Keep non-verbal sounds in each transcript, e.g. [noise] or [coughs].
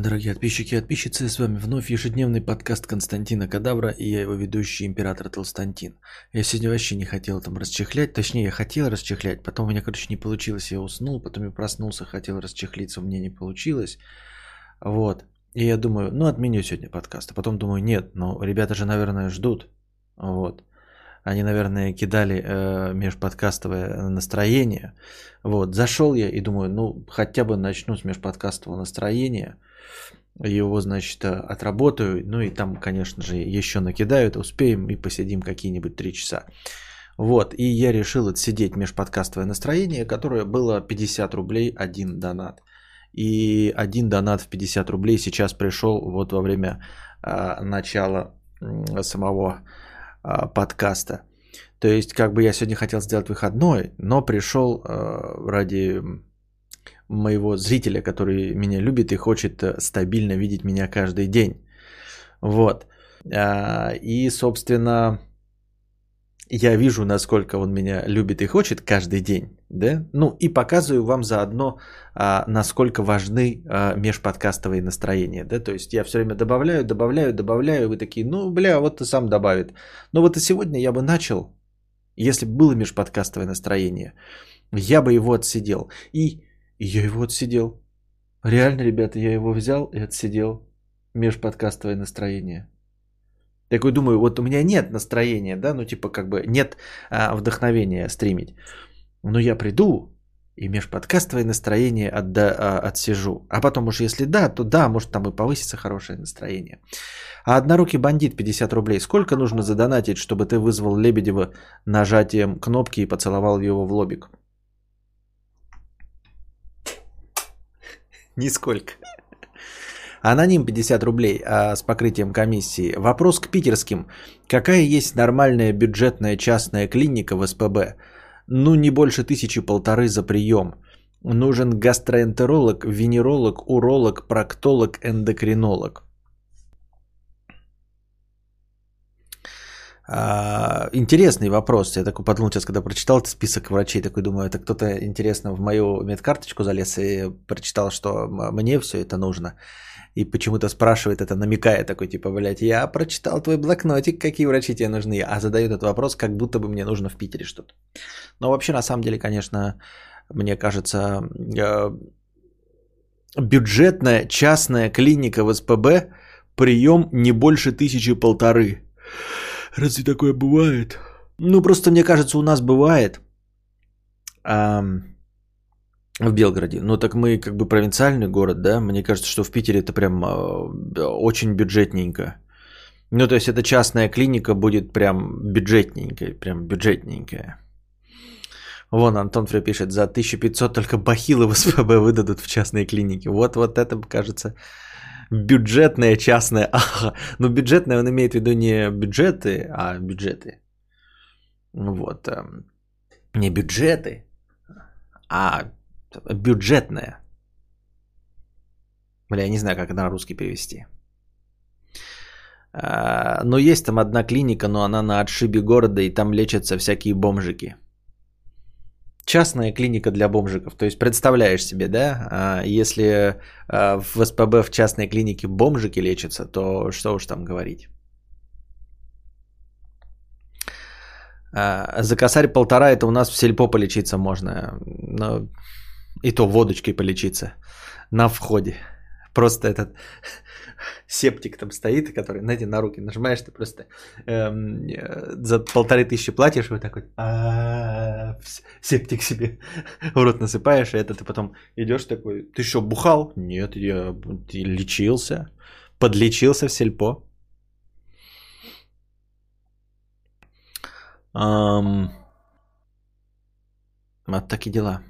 Дорогие подписчики и подписчицы, с вами вновь ежедневный подкаст Константина Кадавра и я его ведущий император Толстантин. Я сегодня вообще не хотел там расчехлять, точнее я хотел расчехлять, потом у меня, короче, не получилось, я уснул, потом я проснулся, хотел расчехлиться, у меня не получилось. Вот, и я думаю, ну отменю сегодня подкаст, а потом думаю, нет, ну ребята же, наверное, ждут, вот. Они, наверное, кидали э, межподкастовое настроение. Вот, зашел я и думаю, ну, хотя бы начну с межподкастового настроения. Его, значит, отработаю. Ну и там, конечно же, еще накидают. Успеем и посидим какие-нибудь три часа. Вот, и я решил отсидеть межподкастовое настроение, которое было 50 рублей один донат. И один донат в 50 рублей сейчас пришел вот во время э, начала э, самого подкаста. То есть, как бы я сегодня хотел сделать выходной, но пришел э, ради моего зрителя, который меня любит и хочет э, стабильно видеть меня каждый день. Вот. А, и, собственно, я вижу, насколько он меня любит и хочет каждый день, да, ну и показываю вам заодно, а, насколько важны а, межподкастовые настроения, да, то есть я все время добавляю, добавляю, добавляю, вы такие, ну, бля, вот ты сам добавит. Но вот и сегодня я бы начал, если бы было межподкастовое настроение, я бы его отсидел. И я его отсидел. Реально, ребята, я его взял и отсидел. Межподкастовое настроение. Такой думаю, вот у меня нет настроения, да, ну типа как бы нет а, вдохновения стримить. Но я приду и межподкастовое настроение от, да, а, отсижу. А потом уж если да, то да, может там и повысится хорошее настроение. А однорукий бандит 50 рублей. Сколько нужно задонатить, чтобы ты вызвал Лебедева нажатием кнопки и поцеловал его в лобик? [laughs] Нисколько. Аноним 50 рублей а с покрытием комиссии. Вопрос к питерским. Какая есть нормальная бюджетная частная клиника в СПБ? Ну, не больше тысячи полторы за прием. Нужен гастроэнтеролог, венеролог, уролог, проктолог, эндокринолог. А, интересный вопрос. Я такой подумал сейчас, когда прочитал этот список врачей, такой думаю, это кто-то интересно в мою медкарточку залез и прочитал, что мне все это нужно и почему-то спрашивает это, намекая такой, типа, блядь, я прочитал твой блокнотик, какие врачи тебе нужны, а задаю этот вопрос, как будто бы мне нужно в Питере что-то. Но вообще, на самом деле, конечно, мне кажется, э, бюджетная частная клиника в СПБ, прием не больше тысячи полторы. Разве такое бывает? Ну, просто мне кажется, у нас бывает. В Белгороде. Ну так мы как бы провинциальный город, да? Мне кажется, что в Питере это прям э, очень бюджетненько. Ну то есть эта частная клиника будет прям бюджетненькая, прям бюджетненькая. Вон Антон Фрей пишет, за 1500 только бахилы в СПБ выдадут в частные клиники. Вот, вот это, кажется, бюджетная частная. Ага. Ну, бюджетная он имеет в виду не бюджеты, а бюджеты. Вот. Эм, не бюджеты, а бюджетная. Бля, я не знаю, как это на русский перевести. А, но есть там одна клиника, но она на отшибе города, и там лечатся всякие бомжики. Частная клиника для бомжиков. То есть представляешь себе, да, а, если а, в СПБ в частной клинике бомжики лечатся, то что уж там говорить. За косарь полтора это у нас в сельпо полечиться можно. Но и то водочкой полечиться на входе. Просто этот [laughs] септик там стоит, который, знаете, на руки нажимаешь, ты просто эм, э, за полторы тысячи платишь, вот так вот септик себе [laughs] в рот насыпаешь, и это ты потом идешь такой, ты что, бухал? Нет, я лечился, подлечился в сельпо. Вот такие дела.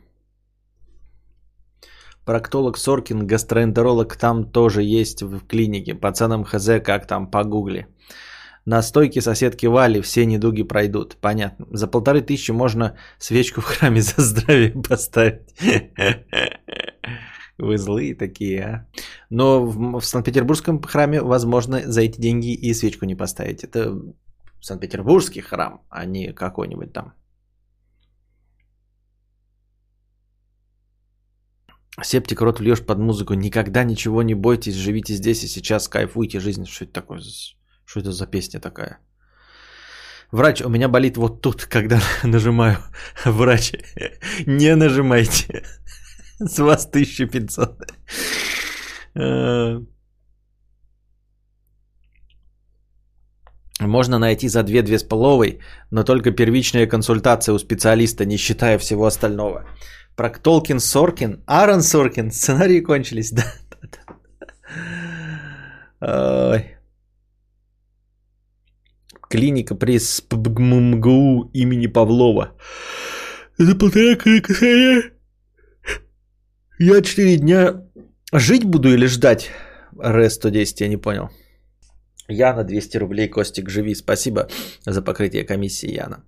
Проктолог Соркин, гастроэнтеролог там тоже есть в клинике. Пацанам хз, как там, погугли. На стойке соседки Вали все недуги пройдут. Понятно. За полторы тысячи можно свечку в храме за здравие поставить. Вы злые такие, а. Но в, в Санкт-Петербургском храме возможно за эти деньги и свечку не поставить. Это Санкт-Петербургский храм, а не какой-нибудь там Септик рот вльешь под музыку. Никогда ничего не бойтесь, живите здесь и сейчас, кайфуйте жизнь. Что это такое? Что это за песня такая? Врач, у меня болит вот тут, [laughs] когда нажимаю. Врач, [laughs] не нажимайте. [laughs] С вас 1500. Можно найти за 2 2 с половой, но только первичная консультация у специалиста, не считая всего остального. Про Толкин Соркин, Аарон Соркин, сценарии кончились, [laughs] да. Ой. Клиника при СПБГМГУ имени Павлова. Это полтора косаря. Я 4 дня жить буду или ждать? РС-110, я не понял. Яна 200 рублей, Костик, живи. Спасибо за покрытие комиссии, Яна.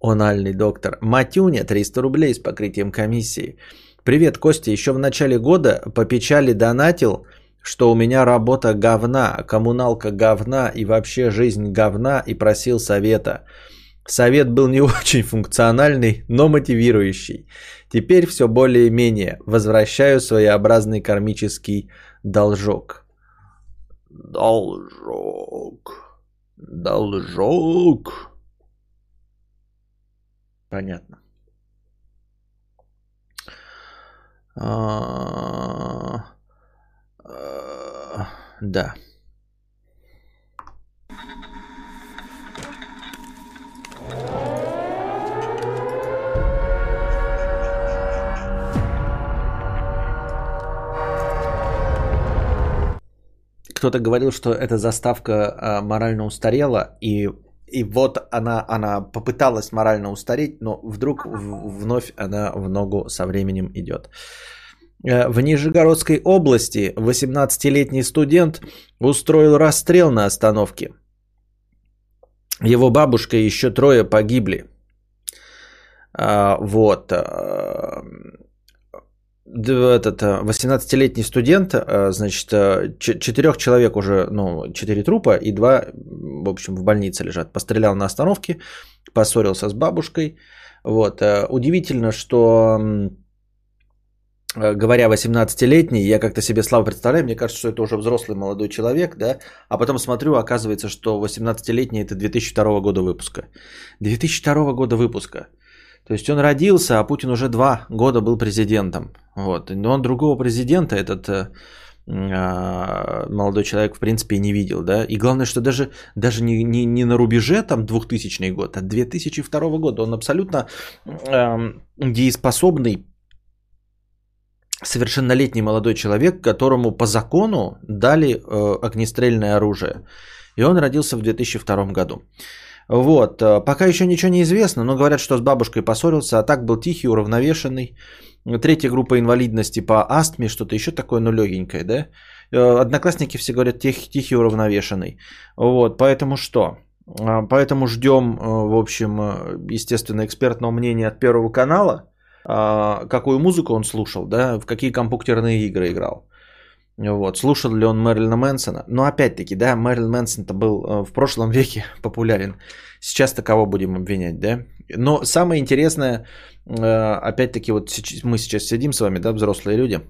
Ональный доктор. Матюня 300 рублей с покрытием комиссии. Привет, Костя. Еще в начале года по печали донатил, что у меня работа говна, коммуналка говна и вообще жизнь говна и просил совета. Совет был не [laughs] очень функциональный, но мотивирующий. Теперь все более-менее. Возвращаю своеобразный кармический должок. Должок. Должок. Понятно. А, а, да. Кто-то говорил, что эта заставка а, морально устарела, и, и вот она, она попыталась морально устареть, но вдруг вновь она в ногу со временем идет. Э, в Нижегородской области 18-летний студент устроил расстрел на остановке. Его бабушка и еще трое погибли. А, вот. Этот 18-летний э, студент, э, значит, э, четырех человек уже, ну, четыре трупа и два, в общем, в больнице лежат. Пострелял на остановке, поссорился с бабушкой. Вот. Удивительно, что говоря 18-летний, я как-то себе слабо представляю, мне кажется, что это уже взрослый молодой человек, да, а потом смотрю, оказывается, что 18-летний это 2002 года выпуска. 2002 года выпуска. То есть он родился, а Путин уже два года был президентом. Вот. Но он другого президента, этот э, а, молодой человек, в принципе, не видел. Да? И главное, что даже, даже не, не, не на рубеже там 2000 год, а 2002 года. Он абсолютно э, дееспособный, совершеннолетний молодой человек, которому по закону дали э, огнестрельное оружие. И он родился в 2002 году. Вот, э, пока еще ничего не известно, но говорят, что с бабушкой поссорился, а так был тихий, уравновешенный. Третья группа инвалидности по астме, что-то еще такое, ну легенькое, да? Э, одноклассники все говорят тих, тихий, уравновешенный. Вот, поэтому что? А, поэтому ждем, э, в общем, естественно, экспертного мнения от Первого канала, а, какую музыку он слушал, да, в какие компьютерные игры играл. Вот, слушал ли он Мэрилина Мэнсона. Но опять-таки, да, Мэрилин Мэнсон-то был э, в прошлом [laughs] веке популярен. Сейчас-то кого будем обвинять, да? Но самое интересное, э, опять-таки, вот мы сейчас сидим с вами, да, взрослые люди.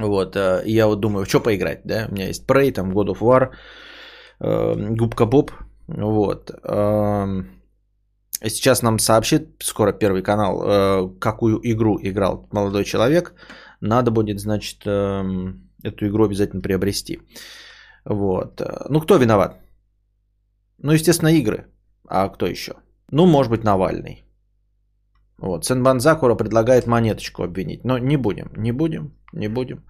Вот, э, я вот думаю, что поиграть, да? У меня есть Prey, там God of War, Губка Боб, вот. Эм, сейчас нам сообщит скоро Первый канал, какую игру играл молодой человек – надо будет, значит, эм, эту игру обязательно приобрести. Вот. Ну, кто виноват? Ну, естественно, игры. А кто еще? Ну, может быть, Навальный. Вот. Сенбан Закура предлагает монеточку обвинить. Но не будем, не будем, не будем.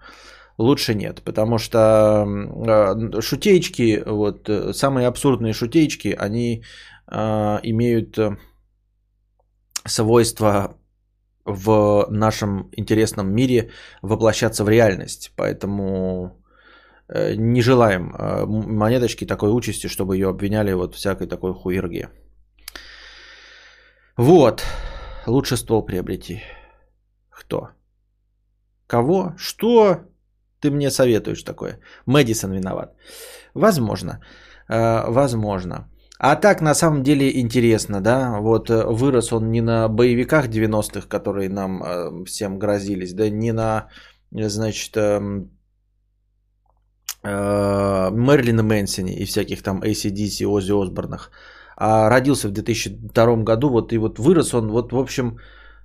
Лучше нет, потому что э, шутеечки, вот э, самые абсурдные шутеечки, они э, имеют э, свойство в нашем интересном мире воплощаться в реальность. Поэтому э, не желаем э, монеточки такой участи, чтобы ее обвиняли вот всякой такой хуерге. Вот. Лучше ствол приобрети. Кто? Кого? Что? Ты мне советуешь такое? Мэдисон виноват. Возможно. Э, возможно. А так, на самом деле, интересно, да, вот э, вырос он не на боевиках 90-х, которые нам э, всем грозились, да, не на, значит, э, э, Мерлина Мэнсоне и всяких там ACDC, Оззи Осборнах, а родился в 2002 году, вот и вот вырос он, вот в общем,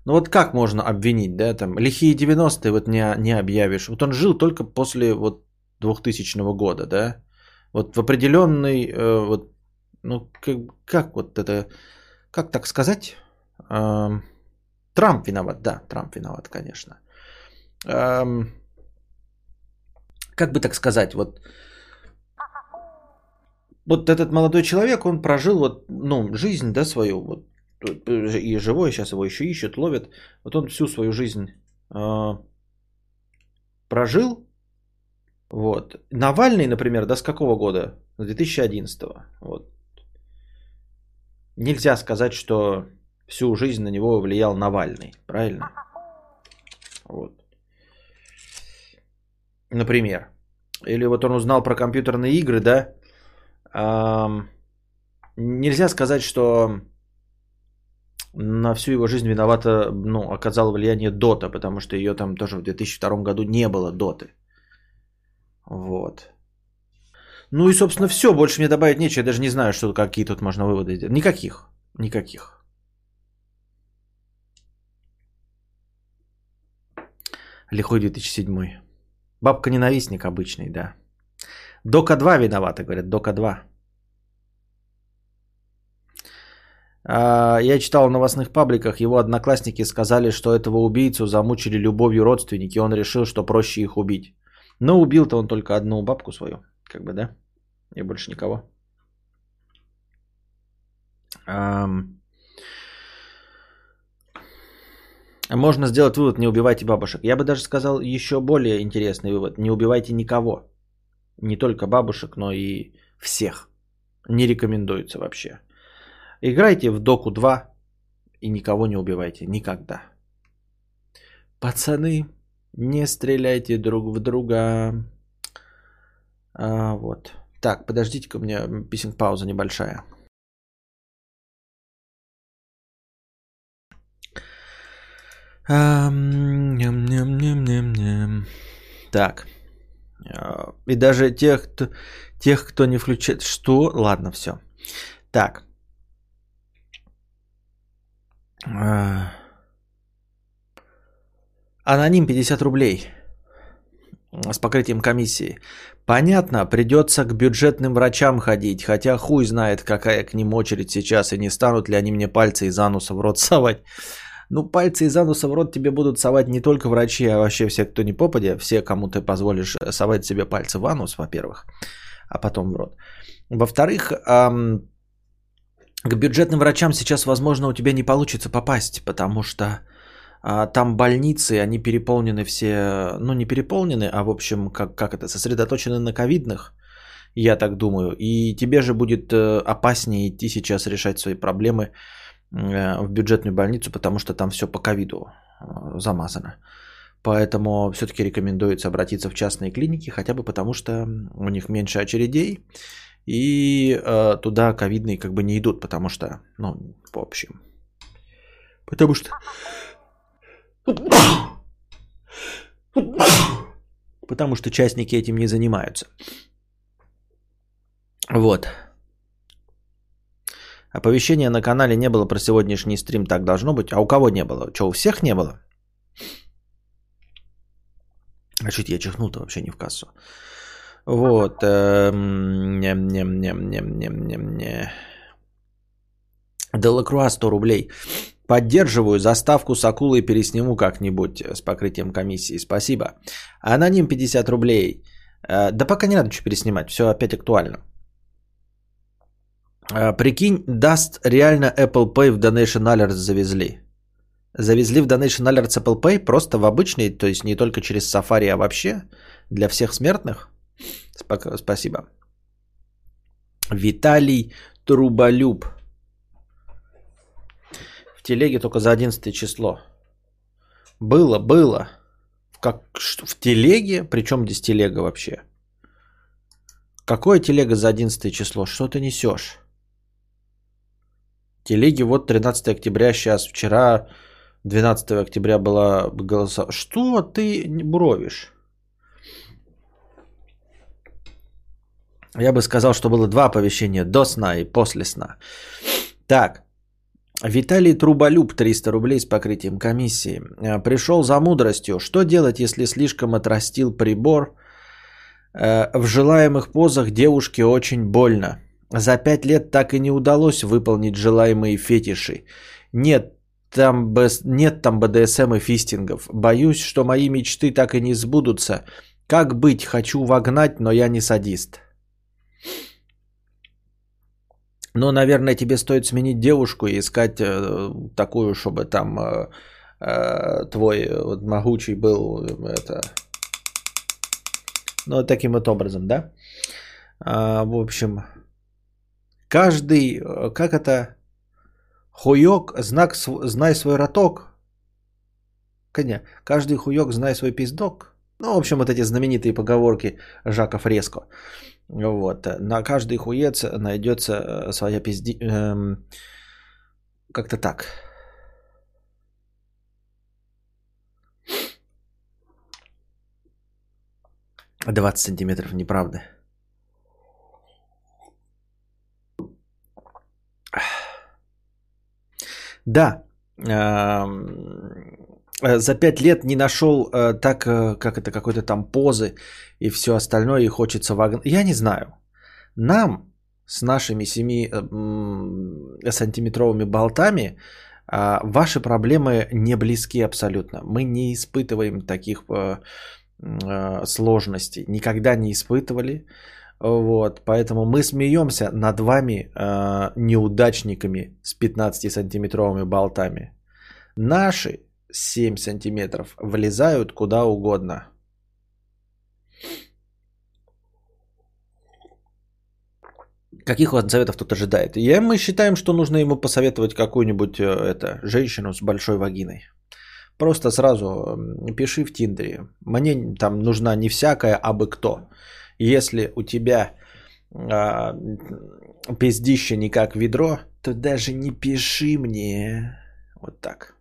ну вот как можно обвинить, да, там, лихие 90-е вот не, не объявишь. Вот он жил только после вот 2000 года, да, вот в определенный, э, вот, ну как, как вот это, как так сказать, э, Трамп виноват, да, Трамп виноват, конечно. Э, как бы так сказать, вот, вот этот молодой человек, он прожил вот, ну, жизнь, да, свою, вот, и живой, сейчас его еще ищут, ловят. Вот он всю свою жизнь э, прожил. Вот. Навальный, например, да, с какого года? С 2011. Вот. Нельзя сказать, что всю жизнь на него влиял Навальный, правильно? Вот. Например. Или вот он узнал про компьютерные игры, да? Эм, нельзя сказать, что на всю его жизнь виновата, ну, оказало влияние Дота, потому что ее там тоже в 2002 году не было Доты. Вот. Ну и, собственно, все. Больше мне добавить нечего. Я даже не знаю, что, какие тут можно выводы сделать. Никаких. Никаких. Лихой 2007. Бабка-ненавистник обычный, да. Дока 2 виновата, говорят. Дока 2. А, я читал в новостных пабликах, его одноклассники сказали, что этого убийцу замучили любовью родственники, он решил, что проще их убить. Но убил-то он только одну бабку свою, как бы, да? И больше никого. Можно сделать вывод, не убивайте бабушек. Я бы даже сказал еще более интересный вывод. Не убивайте никого. Не только бабушек, но и всех. Не рекомендуется вообще. Играйте в Доку 2 и никого не убивайте. Никогда. Пацаны, не стреляйте друг в друга. А, вот. Так, подождите-ка, у меня писинг пауза небольшая. Так. А, и даже тех, кто, тех, кто не включает... Что? Ладно, все. Так. А. Аноним 50 рублей с покрытием комиссии. Понятно, придется к бюджетным врачам ходить, хотя хуй знает, какая к ним очередь сейчас, и не станут ли они мне пальцы из ануса в рот совать. Ну, пальцы из ануса в рот тебе будут совать не только врачи, а вообще все, кто не попадя, все, кому ты позволишь совать себе пальцы в анус, во-первых, а потом в рот. Во-вторых, эм, к бюджетным врачам сейчас, возможно, у тебя не получится попасть, потому что там больницы, они переполнены все, ну не переполнены, а в общем, как, как это, сосредоточены на ковидных, я так думаю. И тебе же будет э, опаснее идти сейчас решать свои проблемы э, в бюджетную больницу, потому что там все по ковиду э, замазано. Поэтому все-таки рекомендуется обратиться в частные клиники, хотя бы потому что у них меньше очередей, и э, туда ковидные как бы не идут, потому что, ну, в общем. Потому что... Потому что частники этим не занимаются. Вот. Оповещения на канале не было про сегодняшний стрим, так должно быть. А у кого не было? Что, у всех не было? А чуть я чихнул-то вообще не в кассу. Вот. Ням-ням-ням-ням-ням-ням-ням. Делакруа 100 рублей. Поддерживаю, заставку с акулой пересниму как-нибудь с покрытием комиссии. Спасибо. Аноним 50 рублей. Э, да пока не надо ничего переснимать, все опять актуально. Э, прикинь, даст реально Apple Pay в Donation Alerts завезли. Завезли в Donation Alerts Apple Pay просто в обычный, то есть не только через Safari, а вообще для всех смертных. Спасибо. Виталий Труболюб. Телеге только за 11 число. Было, было. Как, в телеге? Причем здесь телега вообще? Какое телега за 11 число? Что ты несешь? Телеги вот 13 октября сейчас, вчера 12 октября была голоса. Что ты буровишь? Я бы сказал, что было два оповещения до сна и после сна. Так, Виталий Труболюб, 300 рублей с покрытием комиссии. Э, Пришел за мудростью. Что делать, если слишком отрастил прибор? Э, в желаемых позах девушке очень больно. За пять лет так и не удалось выполнить желаемые фетиши. Нет там, нет там БДСМ и фистингов. Боюсь, что мои мечты так и не сбудутся. Как быть? Хочу вогнать, но я не садист. Но, наверное, тебе стоит сменить девушку и искать э, такую, чтобы там э, э, твой вот, могучий был это. Ну, таким вот образом, да? А, в общем, каждый, как это, хуёк, знак, знай свой роток. Коня, каждый хуёк, знай свой пиздок. Ну, в общем, вот эти знаменитые поговорки Жака Фреско. Вот. На каждый хуец найдется э, своя пизди... Эм, как-то так. Двадцать сантиметров, неправда. Да. Э, за пять лет не нашел э, так, э, как это, какой-то там позы и все остальное, и хочется вагон. Я не знаю. Нам с нашими 7 сантиметровыми болтами а, ваши проблемы не близки абсолютно. Мы не испытываем таких сложностей. Никогда не испытывали. Вот, поэтому мы смеемся над вами неудачниками с 15-сантиметровыми болтами. Наши 7 сантиметров влезают куда угодно. Каких вас советов тут ожидает? И мы считаем, что нужно ему посоветовать какую-нибудь э, это, женщину с большой вагиной. Просто сразу пиши в Тиндере. Мне там нужна не всякая, а бы кто. Если у тебя а, пиздище не как ведро, то даже не пиши мне. Вот так.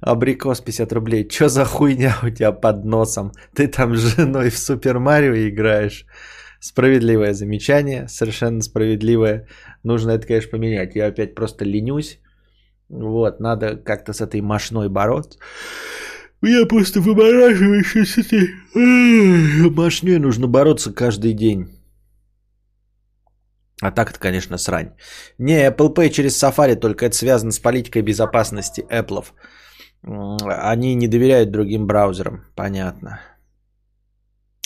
Абрикос 50 рублей. Чё за хуйня у тебя под носом? Ты там с женой в Супер Марио играешь? Справедливое замечание, совершенно справедливое. Нужно это, конечно, поменять. Я опять просто ленюсь. Вот, надо как-то с этой мошной бороться. Я просто вымораживаюсь с этой мошней. Нужно бороться каждый день. А так это, конечно, срань. Не, Apple Pay через Safari, только это связано с политикой безопасности Apple. Они не доверяют другим браузерам. Понятно.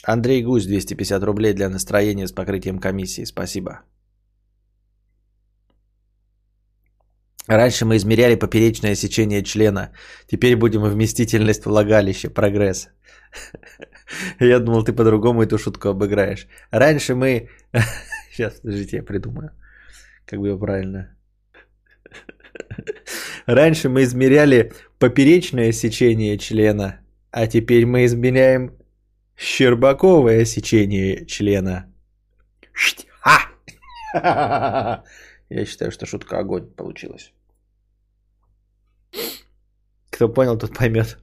Андрей Гусь, 250 рублей для настроения с покрытием комиссии. Спасибо. Раньше мы измеряли поперечное сечение члена. Теперь будем вместительность влагалища. Прогресс. [laughs] Я думал, ты по-другому эту шутку обыграешь. Раньше мы [laughs] Сейчас, подождите, я придумаю. Как бы правильно. Раньше мы измеряли поперечное сечение члена, а теперь мы измеряем щербаковое сечение члена. Я считаю, что шутка огонь получилась. Кто понял, тот поймет.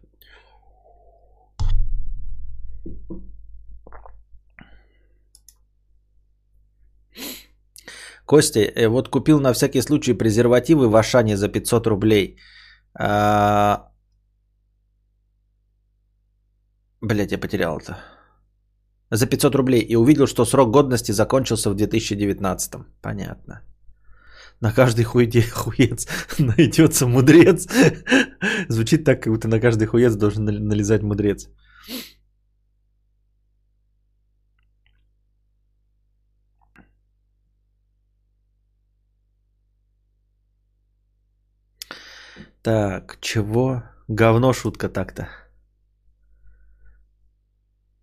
Костя, э, вот купил на всякий случай презервативы в Ашане за 500 рублей. А... Блять, я потерял это. За 500 рублей. И увидел, что срок годности закончился в 2019. Понятно. На каждый хуете, [laughs] хуец найдется мудрец. Звучит так, как будто на каждый хуец должен налезать мудрец. Так, чего? Говно шутка так-то.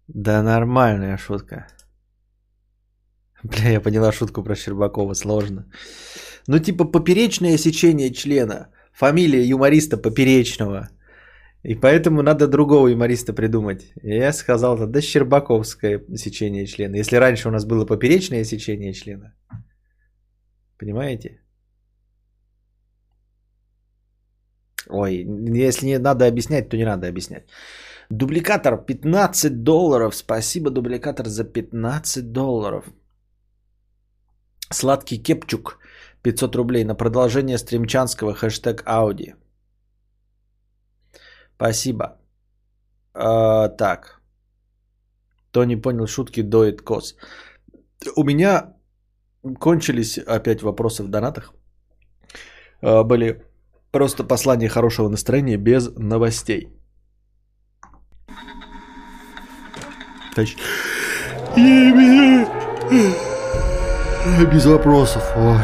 Да нормальная шутка. Бля, я поняла шутку про Щербакова, сложно. Ну, типа, поперечное сечение члена. Фамилия юмориста Поперечного. И поэтому надо другого юмориста придумать. Я сказал, да Щербаковское сечение члена. Если раньше у нас было поперечное сечение члена. Понимаете? Ой, если не надо объяснять, то не надо объяснять. Дубликатор 15 долларов. Спасибо, дубликатор, за 15 долларов. Сладкий кепчук 500 рублей на продолжение стримчанского хэштег Ауди. Спасибо. А, так. Кто не понял шутки, доит кос. У меня кончились опять вопросы в донатах. А, были просто послания хорошего настроения без новостей. Без вопросов. Ой.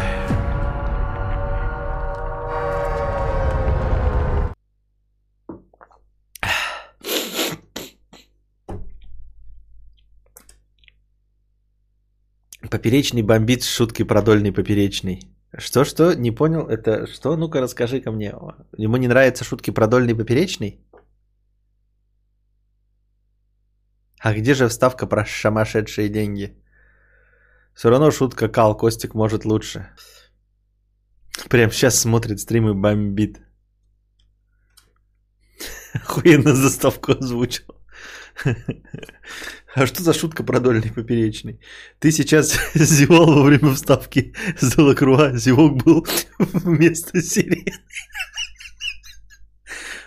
Поперечный бомбит шутки продольный поперечный. Что-что? Не понял? Это что? Ну-ка расскажи ко мне. Ему не нравятся шутки продольный поперечный? А где же вставка про шамашедшие деньги? Все равно шутка Кал, Костик может лучше. Прям сейчас смотрит стрим и бомбит. [laughs] Охуенно заставку озвучил. [laughs] А что за шутка про дольный поперечный? Ты сейчас [laughs] зевал во время вставки с Делакруа. Зевок был [laughs] вместо сирены.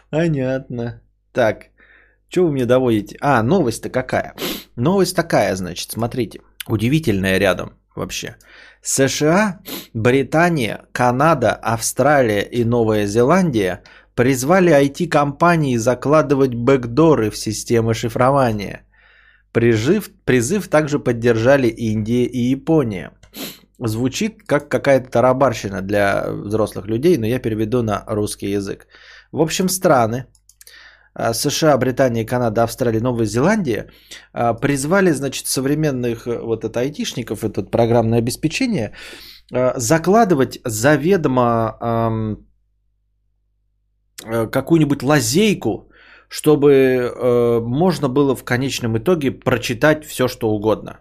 Понятно. Так, что вы мне доводите? А, новость-то какая? Новость такая, значит, смотрите. Удивительная рядом вообще. США, Британия, Канада, Австралия и Новая Зеландия призвали IT-компании закладывать бэкдоры в системы шифрования. Прижив, призыв также поддержали Индия и Япония. Звучит как какая-то тарабарщина для взрослых людей, но я переведу на русский язык. В общем, страны, а, США, Британия, Канада, Австралия, Новая Зеландия а, призвали, значит, современных э, вот это айтишников, это программное обеспечение, а, закладывать заведомо какую-нибудь лазейку, чтобы э, можно было в конечном итоге прочитать все, что угодно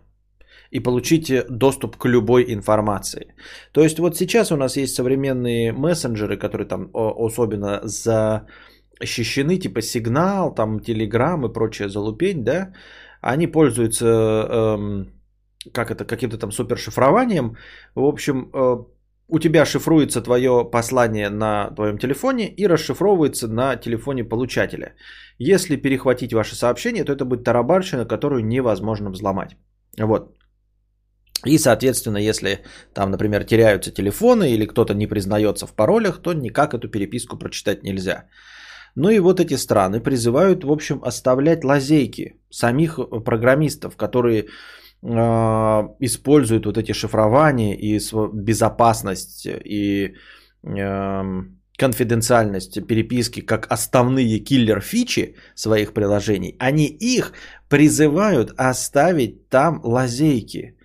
и получить доступ к любой информации. То есть вот сейчас у нас есть современные мессенджеры, которые там особенно за защищены, типа сигнал, там телеграм и прочая залупень, да, они пользуются, эм, как это, каким-то там супершифрованием. В общем, э, у тебя шифруется твое послание на твоем телефоне и расшифровывается на телефоне получателя. Если перехватить ваше сообщение, то это будет тарабарщина, которую невозможно взломать. Вот. И, соответственно, если там, например, теряются телефоны или кто-то не признается в паролях, то никак эту переписку прочитать нельзя. Ну и вот эти страны призывают, в общем, оставлять лазейки самих программистов, которые э, используют вот эти шифрования и безопасность и э, конфиденциальность переписки как основные киллер-фичи своих приложений, они их призывают оставить там лазейки,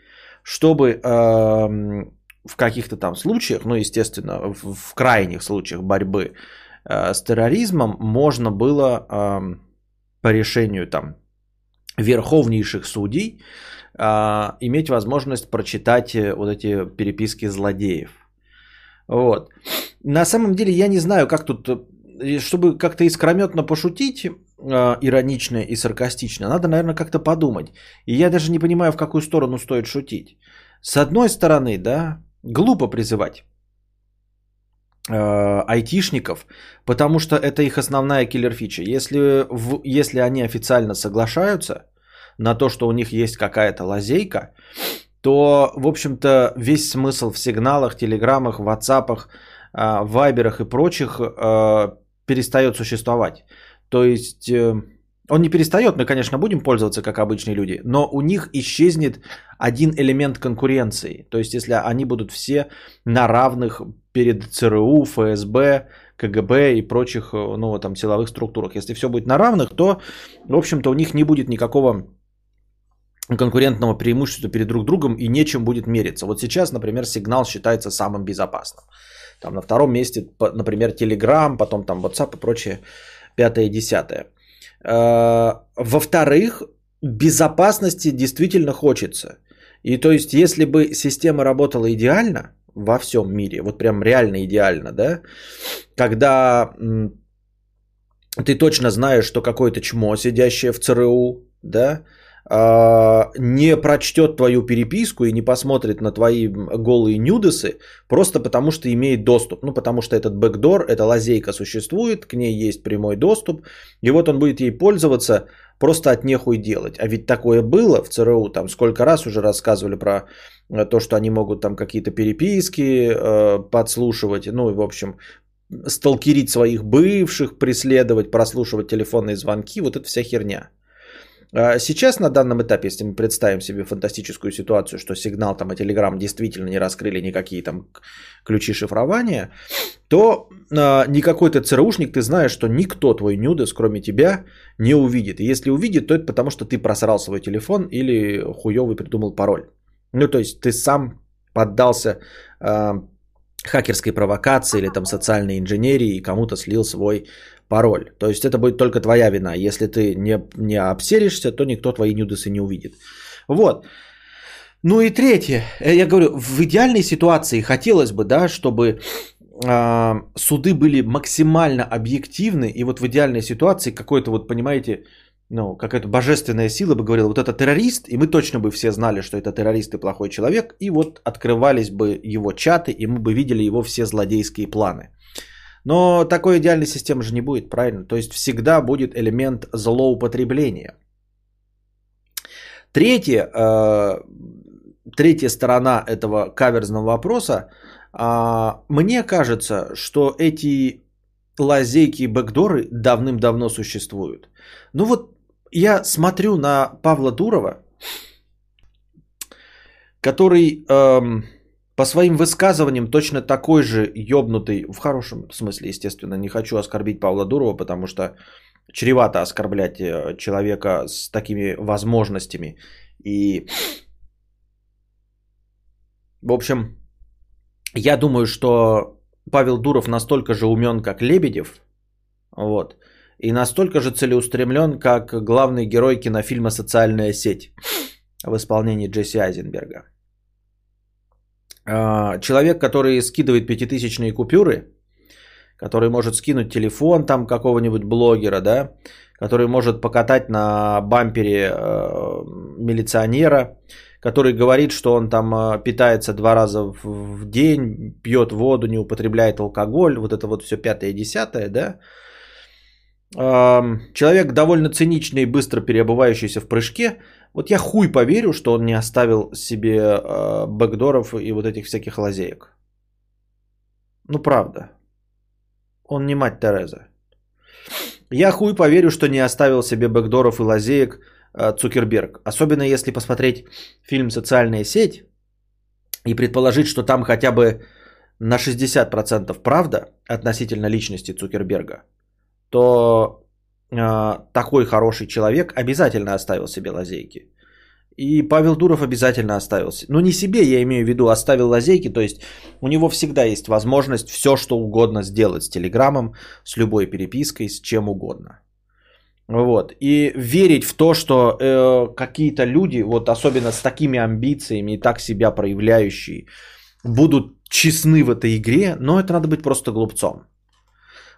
чтобы э, в каких-то там случаях, ну, естественно, в, крайних случаях борьбы Э, с терроризмом можно было по решению там верховнейших судей а, иметь возможность прочитать э, вот эти переписки злодеев. Вот. На самом деле я не знаю, как тут, э, чтобы как-то искрометно пошутить, иронично и саркастично, надо, наверное, как-то подумать. И я даже не понимаю, в какую сторону стоит шутить. С одной стороны, да, глупо призывать Э, айтишников, потому что это их основная киллер-фича. Если, в, если они официально соглашаются на то, что у них есть какая-то лазейка, то, в общем-то, весь смысл в сигналах, телеграммах, ватсапах, э, вайберах и прочих э, перестает существовать. То есть он не перестает, мы, конечно, будем пользоваться как обычные люди, но у них исчезнет один элемент конкуренции. То есть, если они будут все на равных перед ЦРУ, ФСБ, КГБ и прочих ну, там, силовых структурах. Если все будет на равных, то, в общем-то, у них не будет никакого конкурентного преимущества перед друг другом и нечем будет мериться. Вот сейчас, например, сигнал считается самым безопасным. Там на втором месте, например, Telegram, потом там WhatsApp и прочее пятое, десятое. Э, во-вторых, безопасности действительно хочется. И то есть, если бы система работала идеально во всем мире, вот прям реально идеально, да, когда ты точно знаешь, что какое-то чмо, сидящее в ЦРУ, да, не прочтет твою переписку и не посмотрит на твои голые нюдесы, просто потому что имеет доступ. Ну, потому что этот бэкдор, эта лазейка существует, к ней есть прямой доступ, и вот он будет ей пользоваться просто от нехуй делать. А ведь такое было в ЦРУ, там сколько раз уже рассказывали про э, то, что они могут там какие-то переписки э, подслушивать, ну, и в общем, сталкерить своих бывших, преследовать, прослушивать телефонные звонки, вот это вся херня. А сейчас на данном этапе, если мы представим себе фантастическую ситуацию, что сигнал там и Telegram действительно не раскрыли никакие там ключи шифрования, то э, никакой ты ЦРУшник, ты знаешь, что никто твой нюдес, кроме тебя, не увидит. И если увидит, то это потому, что ты просрал свой телефон или хуёвый придумал пароль. Ну, то есть ты сам поддался э, хакерской провокации или там социальной инженерии и кому-то слил свой пароль. То есть это будет только твоя вина. Если ты не, не обсеришься, то никто твои нюдесы не увидит. Вот. Ну и третье. Э, я говорю, в идеальной ситуации хотелось бы, да, чтобы э, суды были максимально объективны. И вот в идеальной ситуации какой-то, вот понимаете, ну, какая-то божественная сила бы говорила, вот это террорист, и мы точно бы все знали, что это террорист и плохой человек, и вот открывались бы его чаты, и мы бы видели его все злодейские планы. Но такой идеальной системы же не будет, правильно? То есть всегда будет элемент злоупотребления. Третье, э, третья сторона этого каверзного вопроса, э, мне кажется, что эти лазейки и бэкдоры давным-давно существуют. Ну вот я смотрю на Павла Дурова, который эм, по своим высказываниям точно такой же ёбнутый, в хорошем смысле, естественно, не хочу оскорбить Павла Дурова, потому что чревато оскорблять э, человека с такими возможностями. И, в общем, я думаю, что Павел Дуров настолько же умен, как Лебедев, вот, и настолько же целеустремлен, как главный герой кинофильма «Социальная сеть» в исполнении Джесси Айзенберга. А, человек, который скидывает пятитысячные купюры, который может скинуть телефон там какого-нибудь блогера, да, который может покатать на бампере э, милиционера, который говорит, что он там э, питается два раза в, день, пьет воду, не употребляет алкоголь, вот это вот все пятое десятое, да. Человек довольно циничный и быстро переобувающийся в прыжке, вот я хуй поверю, что он не оставил себе э, бэкдоров и вот этих всяких лазеек. Ну правда. Он не мать Тереза. Я хуй поверю, что не оставил себе бэкдоров и лазеек э, Цукерберг. Особенно если посмотреть фильм «Социальная сеть» и предположить, что там хотя бы на 60% правда относительно личности Цукерберга, то а, такой хороший человек обязательно оставил себе лазейки. И Павел Дуров обязательно оставил. Ну, не себе, я имею в виду, оставил лазейки. То есть у него всегда есть возможность все, что угодно сделать с Телеграмом, с любой перепиской, с чем угодно. Вот. И верить в то, что э, какие-то люди, вот особенно с такими амбициями и так себя проявляющие, будут честны в этой игре, но это надо быть просто глупцом.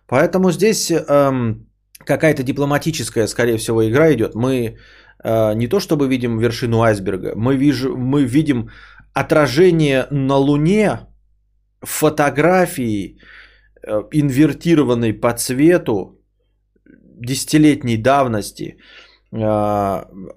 Поэтому здесь эм, какая-то дипломатическая, скорее всего, игра идет. Мы э, не то чтобы видим вершину айсберга, мы, вижу, мы видим отражение на Луне фотографии, э, инвертированной по цвету, десятилетней давности, э,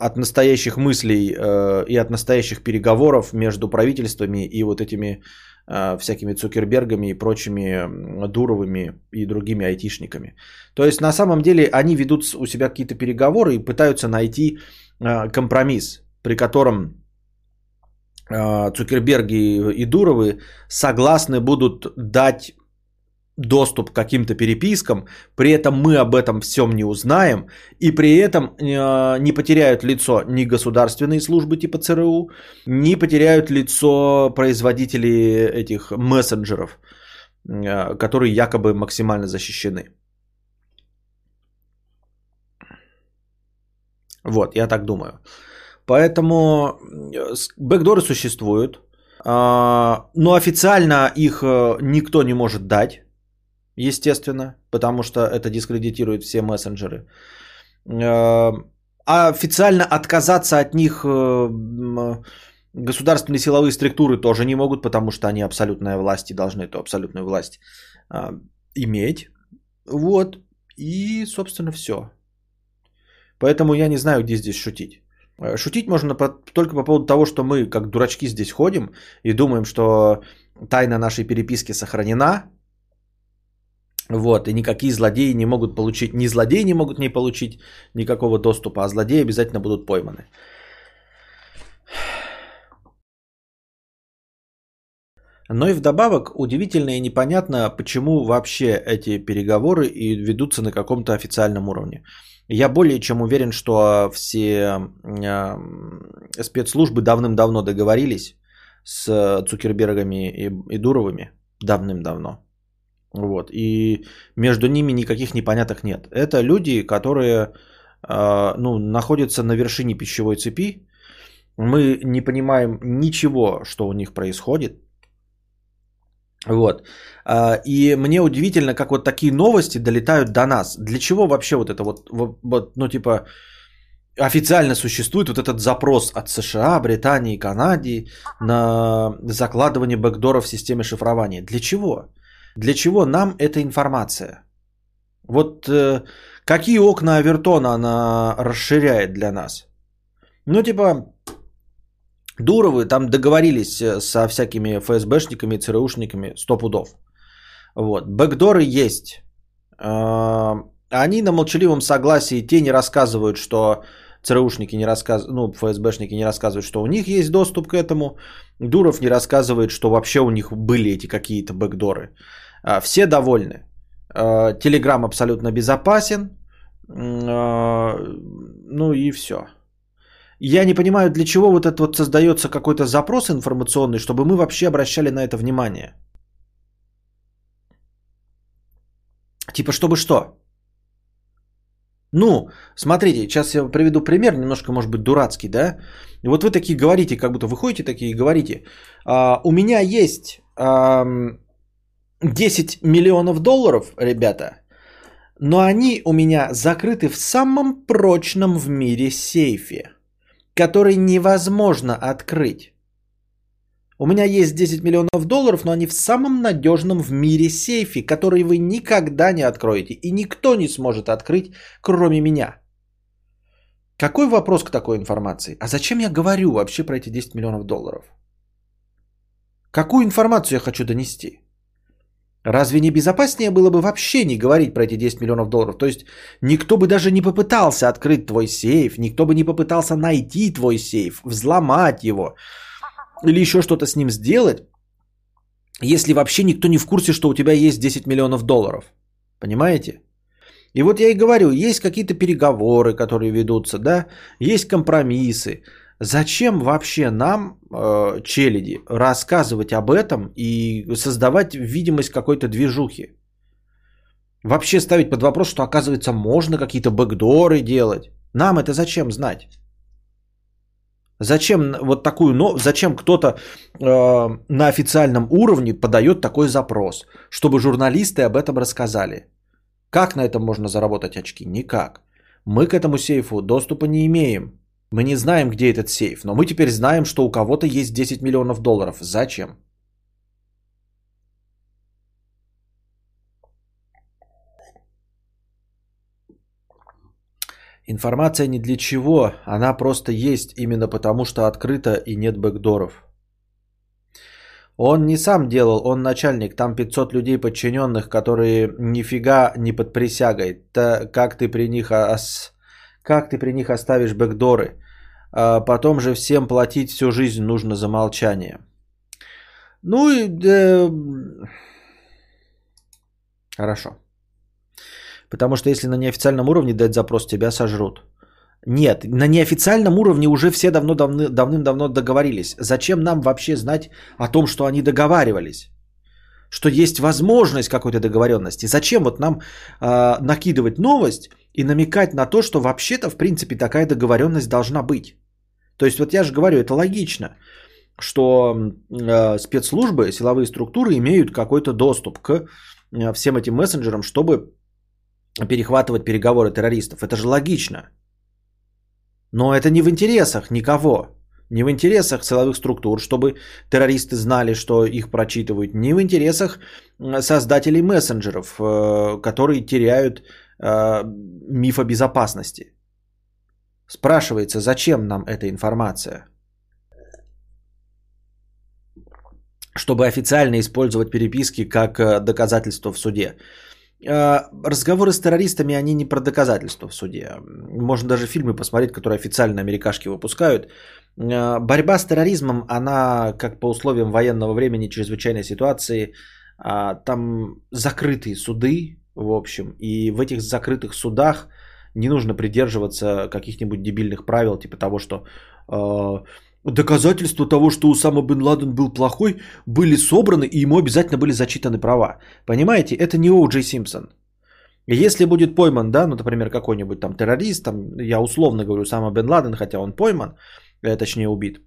от настоящих мыслей э, и от настоящих переговоров между правительствами и вот этими всякими Цукербергами и прочими Дуровыми и другими айтишниками. То есть на самом деле они ведут у себя какие-то переговоры и пытаются найти э, компромисс, при котором э, Цукерберги и Дуровы согласны будут дать доступ к каким-то перепискам, при этом мы об этом всем не узнаем, и при этом э, не потеряют лицо ни государственные службы типа ЦРУ, не потеряют лицо производители этих мессенджеров, э, которые якобы максимально защищены. Вот, я так думаю. Поэтому бэкдоры существуют, а, но официально их э, никто не может дать, естественно, потому что это дискредитирует все мессенджеры. А, а официально отказаться от них э, государственные силовые структуры тоже не могут, потому что они абсолютная власть и должны эту абсолютную власть а, иметь. Вот. И, собственно, все. Поэтому я не знаю, где здесь шутить. Э, шутить можно по, только по поводу того, что мы, как дурачки, здесь ходим и думаем, что тайна нашей переписки сохранена. Вот, и никакие злодеи не могут получить, ни злодеи не могут не получить никакого доступа, а злодеи обязательно будут пойманы. Но и вдобавок удивительно и непонятно, почему вообще эти переговоры и ведутся на каком-то официальном уровне. Я более чем уверен, что все э, спецслужбы давным-давно договорились с Цукербергами и Дуровыми. Давным-давно. Вот. И между ними никаких непоняток нет. Это люди, которые э, ну, находятся на вершине пищевой цепи. Мы не понимаем ничего, что у них происходит. Вот. А, и мне удивительно, как вот такие новости долетают до нас. Для чего вообще вот это вот, вот ну типа, официально существует вот этот запрос от США, Британии, Канады на закладывание бэкдоров в системе шифрования. Для чего? Для чего нам эта информация? Вот э, какие окна Авертона она расширяет для нас? Ну, типа, Дуровы там договорились э, со всякими ФСБшниками, ЦРУшниками, сто пудов. Вот. Бэкдоры есть. А, они на молчаливом согласии, те не рассказывают, что ЦРУшники не рассказывают, ну, ФСБшники не рассказывают, что у них есть доступ к этому. Дуров не рассказывает, что вообще у них были эти какие-то бэкдоры. А, все довольны. А, Телеграм абсолютно безопасен. Ну и все. Я не понимаю, для чего вот это вот создается какой-то запрос информационный, чтобы мы вообще обращали на это внимание. Типа, чтобы что? Ну, смотрите, сейчас я приведу пример, немножко, может быть, дурацкий, да? И вот вы такие говорите, как будто вы ходите такие и говорите, а, у меня есть а, 10 миллионов долларов, ребята, но они у меня закрыты в самом прочном в мире сейфе который невозможно открыть. У меня есть 10 миллионов долларов, но они в самом надежном в мире сейфе, который вы никогда не откроете. И никто не сможет открыть, кроме меня. Какой вопрос к такой информации? А зачем я говорю вообще про эти 10 миллионов долларов? Какую информацию я хочу донести? Разве не безопаснее было бы вообще не говорить про эти 10 миллионов долларов? То есть никто бы даже не попытался открыть твой сейф, никто бы не попытался найти твой сейф, взломать его или еще что-то с ним сделать, если вообще никто не в курсе, что у тебя есть 10 миллионов долларов. Понимаете? И вот я и говорю, есть какие-то переговоры, которые ведутся, да, есть компромиссы. Зачем вообще нам, э, челяди, рассказывать об этом и создавать видимость какой-то движухи? Вообще ставить под вопрос, что оказывается можно какие-то бэкдоры делать. Нам это зачем знать? Зачем вот такую, но зачем кто-то э, на официальном уровне подает такой запрос, чтобы журналисты об этом рассказали? Как на этом можно заработать очки? Никак. Мы к этому сейфу доступа не имеем. Мы не знаем, где этот сейф, но мы теперь знаем, что у кого-то есть 10 миллионов долларов. Зачем? Информация не для чего, она просто есть именно потому, что открыта и нет бэкдоров. Он не сам делал, он начальник, там 500 людей подчиненных, которые нифига не под присягой. Та, как ты при них ос... Как ты при них оставишь бэкдоры? А потом же всем платить всю жизнь нужно за молчание. Ну и... Э... Хорошо. Потому что если на неофициальном уровне дать запрос, тебя сожрут. Нет, на неофициальном уровне уже все давно, давны, давным-давно договорились. Зачем нам вообще знать о том, что они договаривались? Что есть возможность какой-то договоренности. Зачем вот нам э, накидывать новость и намекать на то, что вообще-то, в принципе, такая договоренность должна быть. То есть, вот я же говорю, это логично, что э, спецслужбы, силовые структуры имеют какой-то доступ к э, всем этим мессенджерам, чтобы перехватывать переговоры террористов. Это же логично. Но это не в интересах никого. Не в интересах силовых структур, чтобы террористы знали, что их прочитывают. Не в интересах создателей мессенджеров, э, которые теряют э, миф о безопасности. Спрашивается, зачем нам эта информация? Чтобы официально использовать переписки как э, доказательство в суде. Разговоры с террористами, они не про доказательства в суде. Можно даже фильмы посмотреть, которые официально америкашки выпускают. Борьба с терроризмом, она, как по условиям военного времени, чрезвычайной ситуации, а, там закрытые суды, в общем, и в этих закрытых судах не нужно придерживаться каких-нибудь дебильных правил, типа того, что э, доказательства того, что Усама бен Ладен был плохой, были собраны, и ему обязательно были зачитаны права. Понимаете, это не О'Джей Симпсон. Если будет пойман, да, ну, например, какой-нибудь там террорист, там, я условно говорю, Усама бен Ладен, хотя он пойман, э, точнее убит,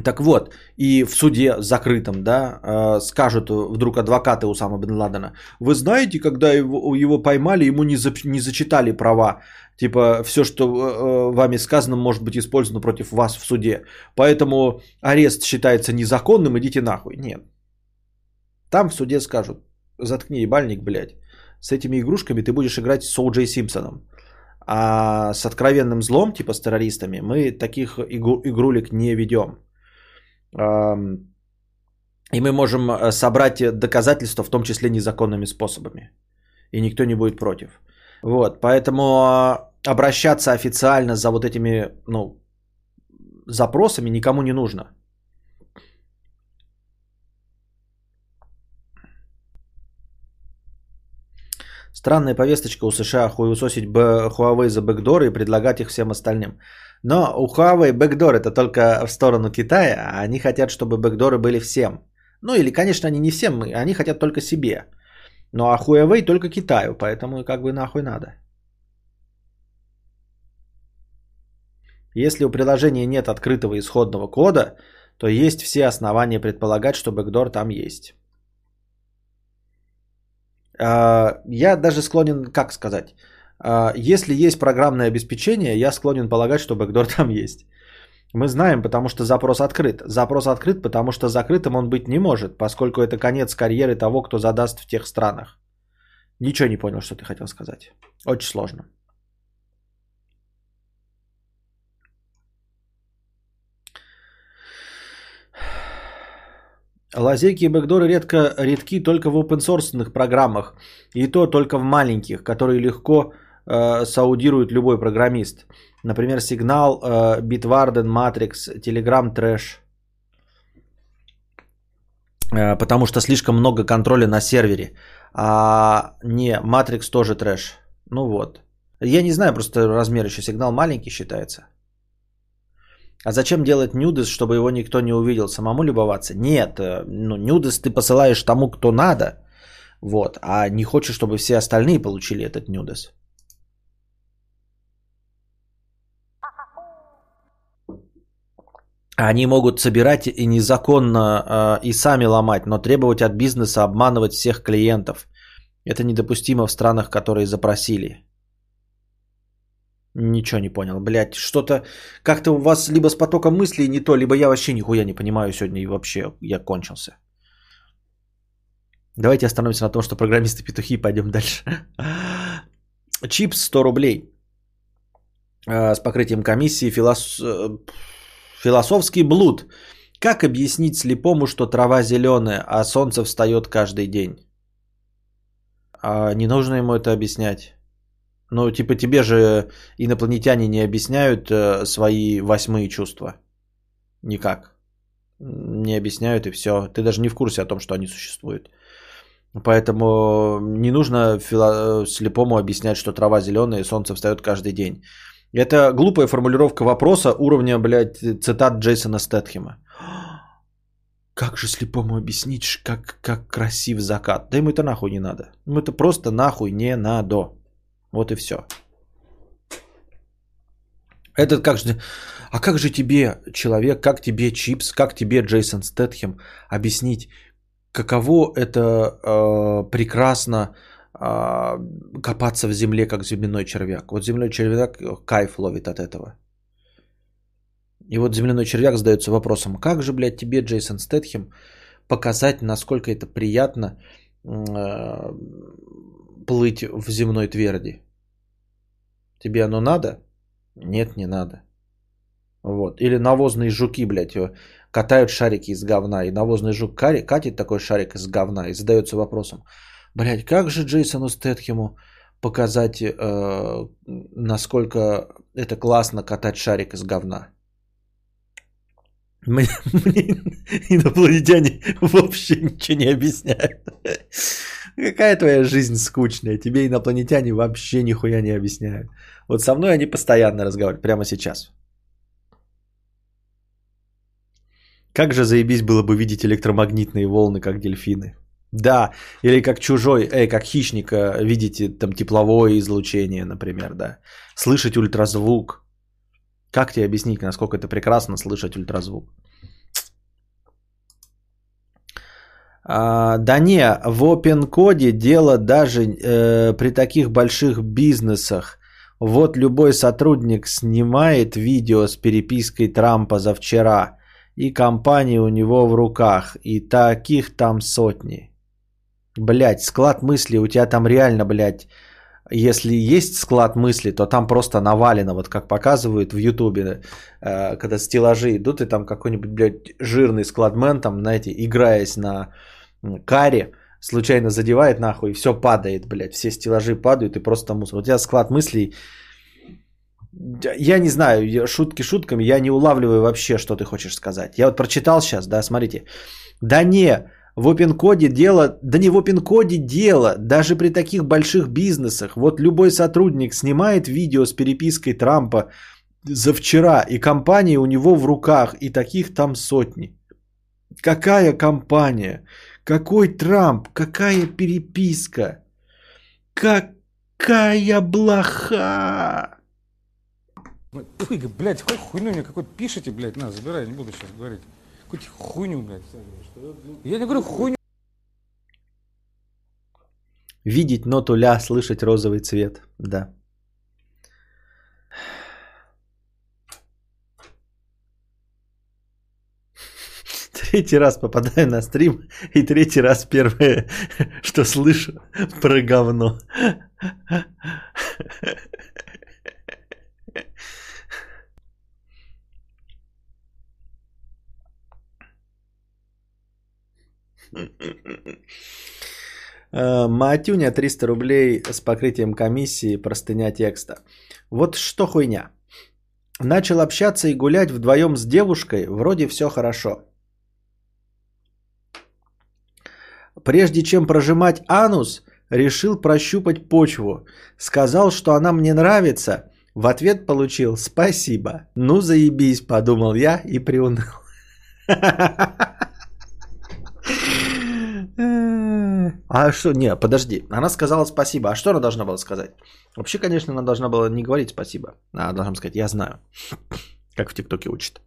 так вот, и в суде закрытом, да, э, скажут вдруг адвокаты Усама бен Ладена, вы знаете, когда его, его поймали, ему не, за, не зачитали права, типа все, что э, вами сказано, может быть использовано против вас в суде, поэтому арест считается незаконным, идите нахуй. Нет. Там в суде скажут, заткни ебальник, блядь, с этими игрушками ты будешь играть с О'Джей Симпсоном. А с откровенным злом, типа с террористами, мы таких игру, игрулек не ведем. И мы можем э, собрать доказательства, в том числе незаконными способами. И никто не будет против. Вот, поэтому э, обращаться официально за вот этими, ну, запросами никому не нужно. Странная повесточка у США хуесосить Huawei за бэкдоры и предлагать их всем остальным. Но у Huawei бэкдор это только в сторону Китая, а они хотят, чтобы бэкдоры были всем. Ну или, конечно, они не всем, они хотят только себе. Ну а Huawei только Китаю, поэтому как бы нахуй надо. Если у приложения нет открытого исходного кода, то есть все основания предполагать, что бэкдор там есть. А, я даже склонен, как сказать, если есть программное обеспечение, я склонен полагать, что бэкдор там есть. Мы знаем, потому что запрос открыт. Запрос открыт, потому что закрытым он быть не может, поскольку это конец карьеры того, кто задаст в тех странах. Ничего не понял, что ты хотел сказать. Очень сложно. Лазейки и бэкдоры редко редки только в open программах. И то только в маленьких, которые легко э, саудирует любой программист. Например, Signal, э, Bitwarden, Matrix, Telegram Trash. Э, потому что слишком много контроля на сервере. А не, Matrix тоже трэш. Ну вот. Я не знаю, просто размер еще сигнал маленький считается. А зачем делать нюдес, чтобы его никто не увидел? Самому любоваться? Нет, э, ну нюдес ты посылаешь тому, кто надо. Вот, а не хочешь, чтобы все остальные получили этот нюдес. Они могут собирать и незаконно э, и сами ломать, но требовать от бизнеса обманывать всех клиентов. Это недопустимо в странах, которые запросили. Ничего не понял, блядь, что-то как-то у вас либо с потоком мыслей не то, либо я вообще нихуя не понимаю сегодня и вообще я кончился. Давайте остановимся на том, что программисты петухи, пойдем дальше. Чипс 100 рублей э, с покрытием комиссии филос... Философский блуд. Как объяснить слепому, что трава зеленая, а солнце встает каждый день? А не нужно ему это объяснять. Ну, типа тебе же инопланетяне не объясняют э, свои восьмые чувства. Никак. Не объясняют и все. Ты даже не в курсе о том, что они существуют. Поэтому не нужно фило- слепому объяснять, что трава зеленая и солнце встает каждый день. Это глупая формулировка вопроса уровня, блядь, цитат Джейсона Стэтхема. [gasps] Как же слепому объяснить, как, как красив закат? Да ему это нахуй не надо. Ему это просто нахуй не надо. Вот и все. Этот как же... А как же тебе, человек, как тебе Чипс, как тебе Джейсон Стэтхем объяснить, каково это э, прекрасно копаться в земле, как земляной червяк? Вот земляной червяк кайф ловит от этого. И вот земляной червяк задается вопросом, как же, блядь, тебе, Джейсон Стэтхем, показать, насколько это приятно э, плыть в земной тверди? Тебе оно надо? Нет, не надо. Вот. Или навозные жуки, блядь, катают шарики из говна. И навозный жук катит такой шарик из говна и задается вопросом. Блядь, как же Джейсону Стэтхему показать, э, насколько это классно катать шарик из говна? Мне, [laughs] мне инопланетяне вообще ничего не объясняют. Какая твоя жизнь скучная? Тебе инопланетяне вообще нихуя не объясняют. Вот со мной они постоянно разговаривают, прямо сейчас. Как же заебись было бы видеть электромагнитные волны, как дельфины. Да, или как чужой, эй, как хищника, видите там тепловое излучение, например, да. Слышать ультразвук. Как тебе объяснить, насколько это прекрасно слышать ультразвук? А, да не, в OpenCode дело даже э, при таких больших бизнесах. Вот любой сотрудник снимает видео с перепиской Трампа за вчера, и компания у него в руках, и таких там сотни. Блять, склад мысли у тебя там реально, блядь, если есть склад мысли, то там просто навалено, вот как показывают в Ютубе, э, когда стеллажи идут, и там какой-нибудь, блядь, жирный складмен, там, знаете, играясь на каре, случайно задевает нахуй, и все падает, блядь, все стеллажи падают, и просто мусор. У тебя склад мыслей, я не знаю, шутки шутками, я не улавливаю вообще, что ты хочешь сказать. Я вот прочитал сейчас, да, смотрите. Да не, в OpenCode дело, да не в OpenCode дело, даже при таких больших бизнесах. Вот любой сотрудник снимает видео с перепиской Трампа за вчера, и компания у него в руках, и таких там сотни. Какая компания? Какой Трамп? Какая переписка? Какая блоха? Ой, блядь, хуйню мне какой-то пишите, блядь, на, забирай, не буду сейчас говорить. Какую-то хуйню, блядь. Я не говорю хуйню. Видеть ноту ля, слышать розовый цвет, да. [laughs] Третий раз попадаю на стрим, и третий раз первое, [laughs] что слышу, про говно. [laughs] Матюня 300 рублей с покрытием комиссии, простыня текста. Вот что хуйня. Начал общаться и гулять вдвоем с девушкой, вроде все хорошо. Прежде чем прожимать анус, решил прощупать почву. Сказал, что она мне нравится. В ответ получил «Спасибо». Ну заебись, подумал я и приуныл. [laughs] А что? Не, подожди. Она сказала спасибо. А что она должна была сказать? Вообще, конечно, она должна была не говорить спасибо. Она должна сказать, я знаю. [coughs] Как в ТикТоке учат.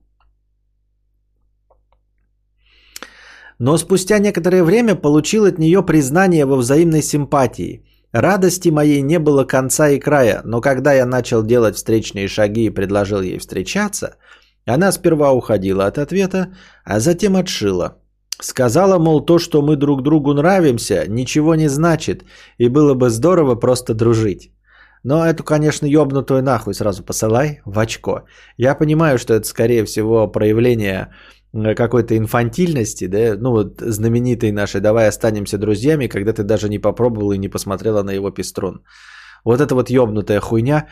Но спустя некоторое время получил от нее признание во взаимной симпатии. Радости моей не было конца и края, но когда я начал делать встречные шаги и предложил ей встречаться, она сперва уходила от ответа, а затем отшила – Сказала, мол, то, что мы друг другу нравимся, ничего не значит, и было бы здорово просто дружить. Но эту, конечно, ёбнутую нахуй сразу посылай в очко. Я понимаю, что это, скорее всего, проявление э, какой-то инфантильности, да, ну вот знаменитой нашей «давай останемся друзьями», когда ты даже не попробовал и не посмотрела на его пеструн. Вот это вот ёбнутая хуйня,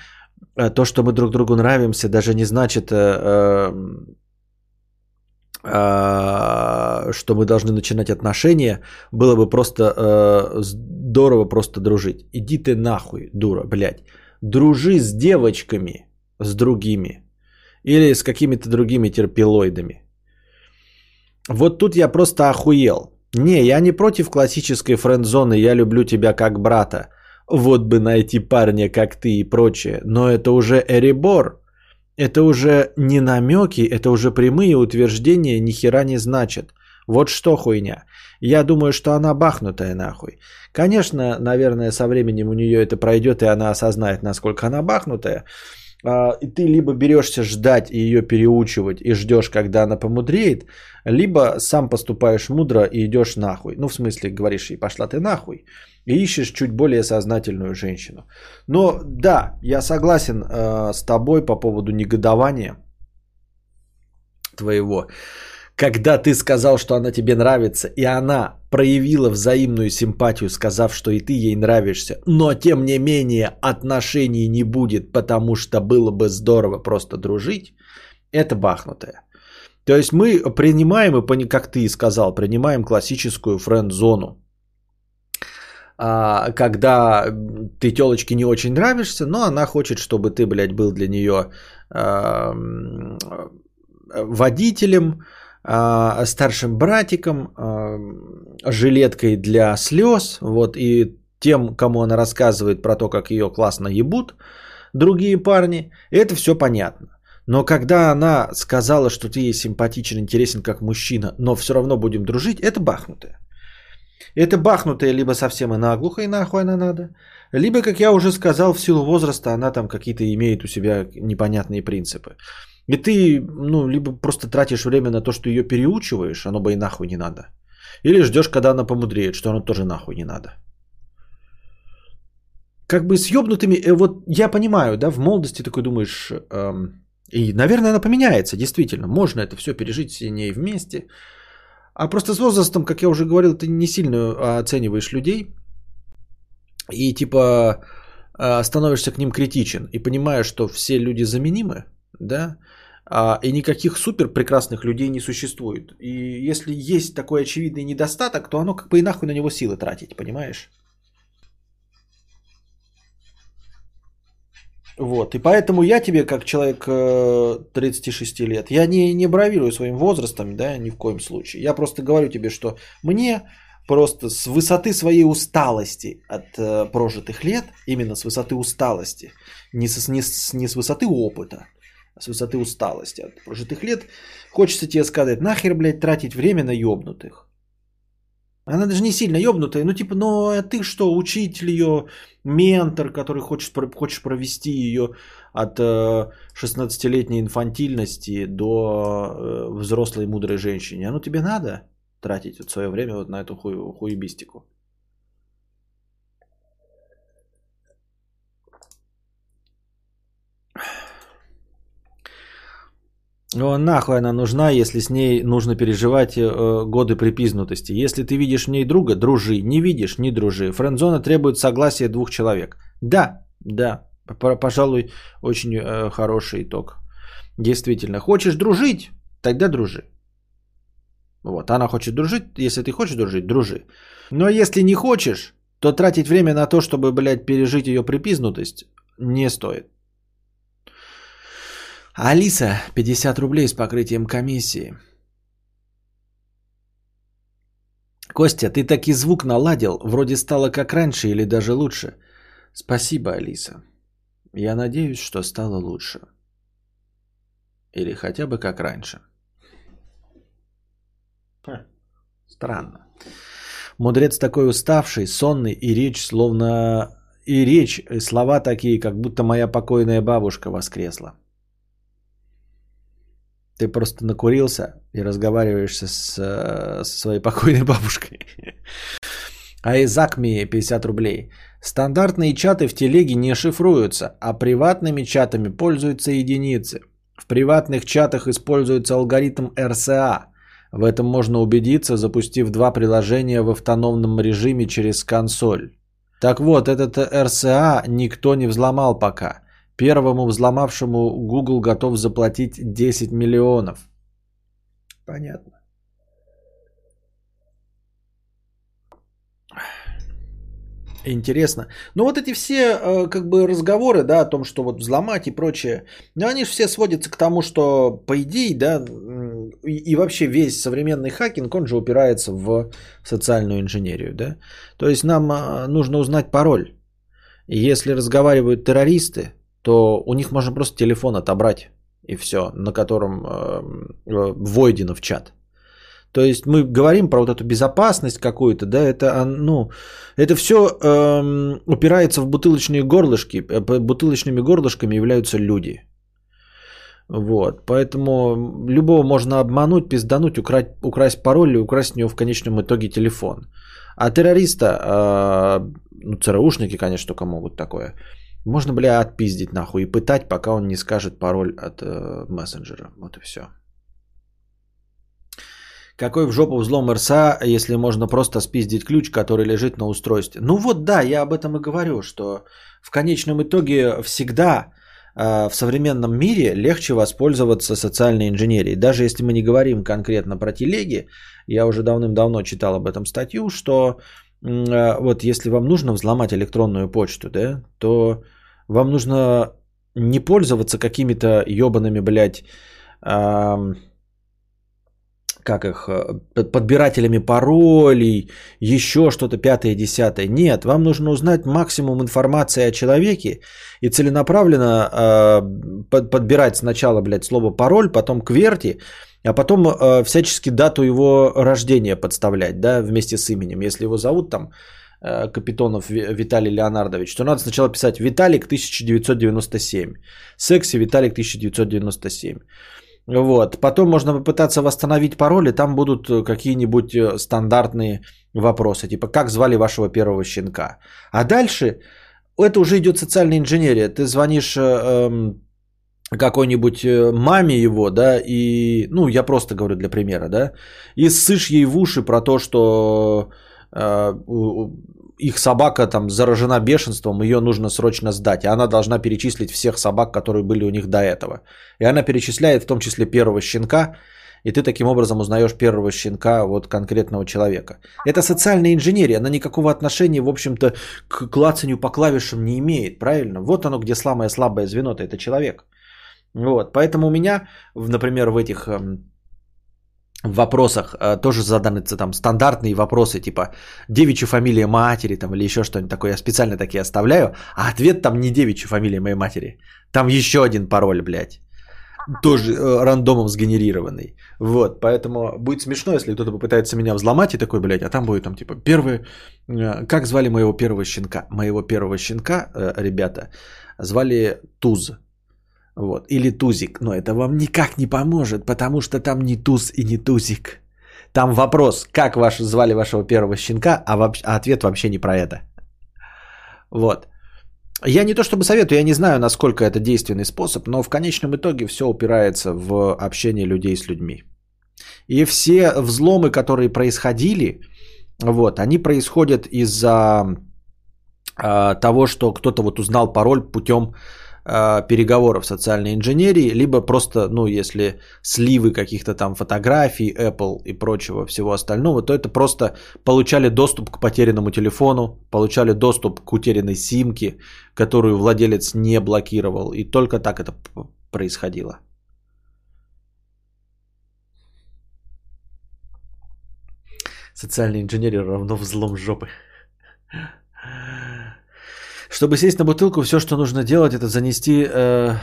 э, то, что мы друг другу нравимся, даже не значит э, э что мы должны начинать отношения, было бы просто э, здорово просто дружить. Иди ты нахуй, дура, блядь. Дружи с девочками, с другими. Или с какими-то другими терпилоидами. Вот тут я просто охуел. Не, я не против классической френд-зоны, я люблю тебя как брата. вот бы найти парня, как ты и прочее. Но это уже эребор. Это уже не намеки, это уже прямые утверждения ни хера не значат. Вот что хуйня. Я думаю, что она бахнутая нахуй. Конечно, наверное, со временем у нее это пройдет, и она осознает, насколько она бахнутая. А, и ты либо берешься ждать и ее переучивать и ждешь, когда она помудреет, либо сам поступаешь мудро и идешь нахуй. Ну, в смысле, говоришь ей, пошла ты нахуй. И ищешь чуть более сознательную женщину. Но да, я согласен э, с тобой по поводу негодования твоего когда ты сказал, что она тебе нравится, и она проявила взаимную симпатию, сказав, что и ты ей нравишься, но тем не менее отношений не будет, потому что было бы здорово просто дружить, это бахнутое. То есть мы принимаем, и как ты сказал, принимаем классическую френд-зону. А, когда ты телочке не очень нравишься, но она хочет, чтобы ты, блядь, был для нее а, водителем, старшим братиком, а, жилеткой для слез, вот, и тем, кому она рассказывает про то, как ее классно ебут другие парни, это все понятно. Но когда она сказала, что ты ей симпатичен, интересен как мужчина, но все равно будем дружить, это бахнутое. Это бахнутое либо совсем и наглухо, и нахуй она надо, либо, как я уже сказал, в силу возраста она там какие-то имеет у себя непонятные принципы. И ты, ну, либо просто тратишь время на то, что ее переучиваешь, оно бы и нахуй не надо. Или ждешь, когда она помудреет, что оно тоже нахуй не надо. Как бы с ёбнутыми, э, вот я понимаю, да, в молодости такой думаешь, эм, и, наверное, она поменяется, действительно, можно это все пережить с ней вместе. А просто с возрастом, как я уже говорил, ты не сильно оцениваешь людей. И типа э, становишься к ним критичен и понимаешь, что все люди заменимы, да, а, и никаких супер прекрасных людей не существует. И если есть такой очевидный недостаток, то оно как бы и нахуй на него силы тратить, понимаешь? Вот, и поэтому я тебе, как человек 36 э, лет, я не, не бравирую своим возрастом, да, ни в коем случае. Я просто говорю тебе, что мне просто с высоты своей усталости от э, прожитых лет, именно с высоты усталости, не, с, не, с, не с высоты опыта, с высоты усталости от прожитых лет, хочется тебе сказать, нахер, блядь, тратить время на ёбнутых. Она даже не сильно ёбнутая, ну типа, ну а ты что, учитель ее, ментор, который хочет, хочешь провести ее от 16-летней э, инфантильности до э, взрослой мудрой женщине. Оно тебе надо тратить вот свое время вот на эту хую, хуебистику? О, нахуй она нужна, если с ней нужно переживать э, годы припизнутости. Если ты видишь в ней друга, дружи. Не видишь, не дружи. Френдзона требует согласия двух человек. Да, да, пожалуй, очень э, хороший итог. Действительно, хочешь дружить, тогда дружи. Вот, она хочет дружить, если ты хочешь дружить, дружи. Но если не хочешь, то тратить время на то, чтобы, блядь, пережить ее припизнутость, не стоит. Алиса, 50 рублей с покрытием комиссии. Костя, ты таки звук наладил, вроде стало как раньше или даже лучше. Спасибо, Алиса. Я надеюсь, что стало лучше. Или хотя бы как раньше. Ха, странно. Мудрец такой уставший, сонный, и речь словно... И речь, и слова такие, как будто моя покойная бабушка воскресла. Ты просто накурился и разговариваешь с, со своей [laughs] покойной бабушкой. А Изак мне 50 рублей. Стандартные чаты в телеге не шифруются, а приватными чатами пользуются единицы. В приватных чатах используется алгоритм RSA. В этом можно убедиться, запустив два приложения в автономном режиме через консоль. Так вот, этот RSA никто не взломал пока. Первому взломавшему Google готов заплатить 10 миллионов. Понятно. Интересно. Ну вот эти все э, как бы разговоры, да, о том, что вот взломать и прочее, ну они же все сводятся к тому, что по идее, да, и, и вообще весь современный хакинг, он же упирается в социальную инженерию, да. То есть нам э, нужно узнать пароль. Если разговаривают террористы, то у них можно просто телефон отобрать и все, на котором э, э, войдено в чат. То есть мы говорим про вот эту безопасность какую-то, да, это, ну, это все эм, упирается в бутылочные горлышки. Э, бутылочными горлышками являются люди. Вот, поэтому любого можно обмануть, пиздануть, украсть, украсть пароль или украсть у него в конечном итоге телефон. А террориста, э, ну, ЦРУшники, конечно, только могут такое, можно, бля, отпиздить нахуй и пытать, пока он не скажет пароль от э, мессенджера. Вот и все. Какой в жопу взлом РСА, если можно просто спиздить ключ, который лежит на устройстве? Ну вот да, я об этом и говорю, что в конечном итоге всегда э, в современном мире легче воспользоваться социальной инженерией. Даже если мы не говорим конкретно про телеги, я уже давным-давно читал об этом статью, что э, вот если вам нужно взломать электронную почту, да, то вам нужно не пользоваться какими-то ебаными, блядь, э, как их, э, подбирателями паролей, еще что-то пятое, десятое. Нет, вам нужно узнать максимум информации о человеке и целенаправленно э, под, подбирать сначала, блядь, слово пароль, потом кверти, а потом э, всячески дату его рождения подставлять, да, вместе с именем. Если его зовут там Капитонов Виталий Леонардович, то надо сначала писать Виталик 1997, секси Виталик 1997. Вот. Потом можно попытаться восстановить пароли, там будут э, какие-нибудь э, стандартные вопросы, типа как звали вашего первого щенка. А дальше это уже идет социальная инженерия. Ты звонишь э, эм, какой-нибудь маме его, да, и, ну, я просто говорю для примера, да, и ссышь ей в уши про то, что э, их собака там заражена бешенством, ее нужно срочно сдать. И она должна перечислить всех собак, которые были у них до этого. И она перечисляет в том числе первого щенка, и ты таким образом узнаешь первого щенка вот конкретного человека. Это социальная инженерия, она никакого отношения, в общем-то, к клацанию по клавишам не имеет, правильно? Вот оно, где самое слабое звено-то, это человек. Вот, поэтому у меня, например, в этих эм, в вопросах э, тоже заданы там стандартные вопросы, типа девичья фамилия матери там, или еще что-нибудь такое. Я специально такие оставляю, а ответ там не девичья фамилия моей матери. Там еще один пароль, блядь. Тоже э, рандомом сгенерированный. Вот, поэтому будет смешно, если кто-то попытается меня взломать и такой, блядь, а там будет там типа первый... Э, как звали моего первого щенка? Моего первого щенка, ребята, звали Туз. Вот. Или тузик. Но это вам никак не поможет, потому что там не туз и не тузик. Там вопрос, как ваш, звали вашего первого щенка, а, вообще, а ответ вообще не про это. Вот. Я не то чтобы советую, я не знаю, насколько это действенный способ, но в конечном итоге все упирается в общение людей с людьми. И все взломы, которые происходили, вот, они происходят из-за э, того, что кто-то вот узнал пароль путем а, переговоров социальной инженерии, либо просто, ну, если сливы каких-то там фотографий, Apple и прочего всего остального, то это просто получали доступ к потерянному телефону, получали доступ к утерянной симке, которую владелец не блокировал, и только так это происходило. Социальная инженерия равно взлом жопы. Чтобы сесть на бутылку, все, что нужно делать, это занести... Э...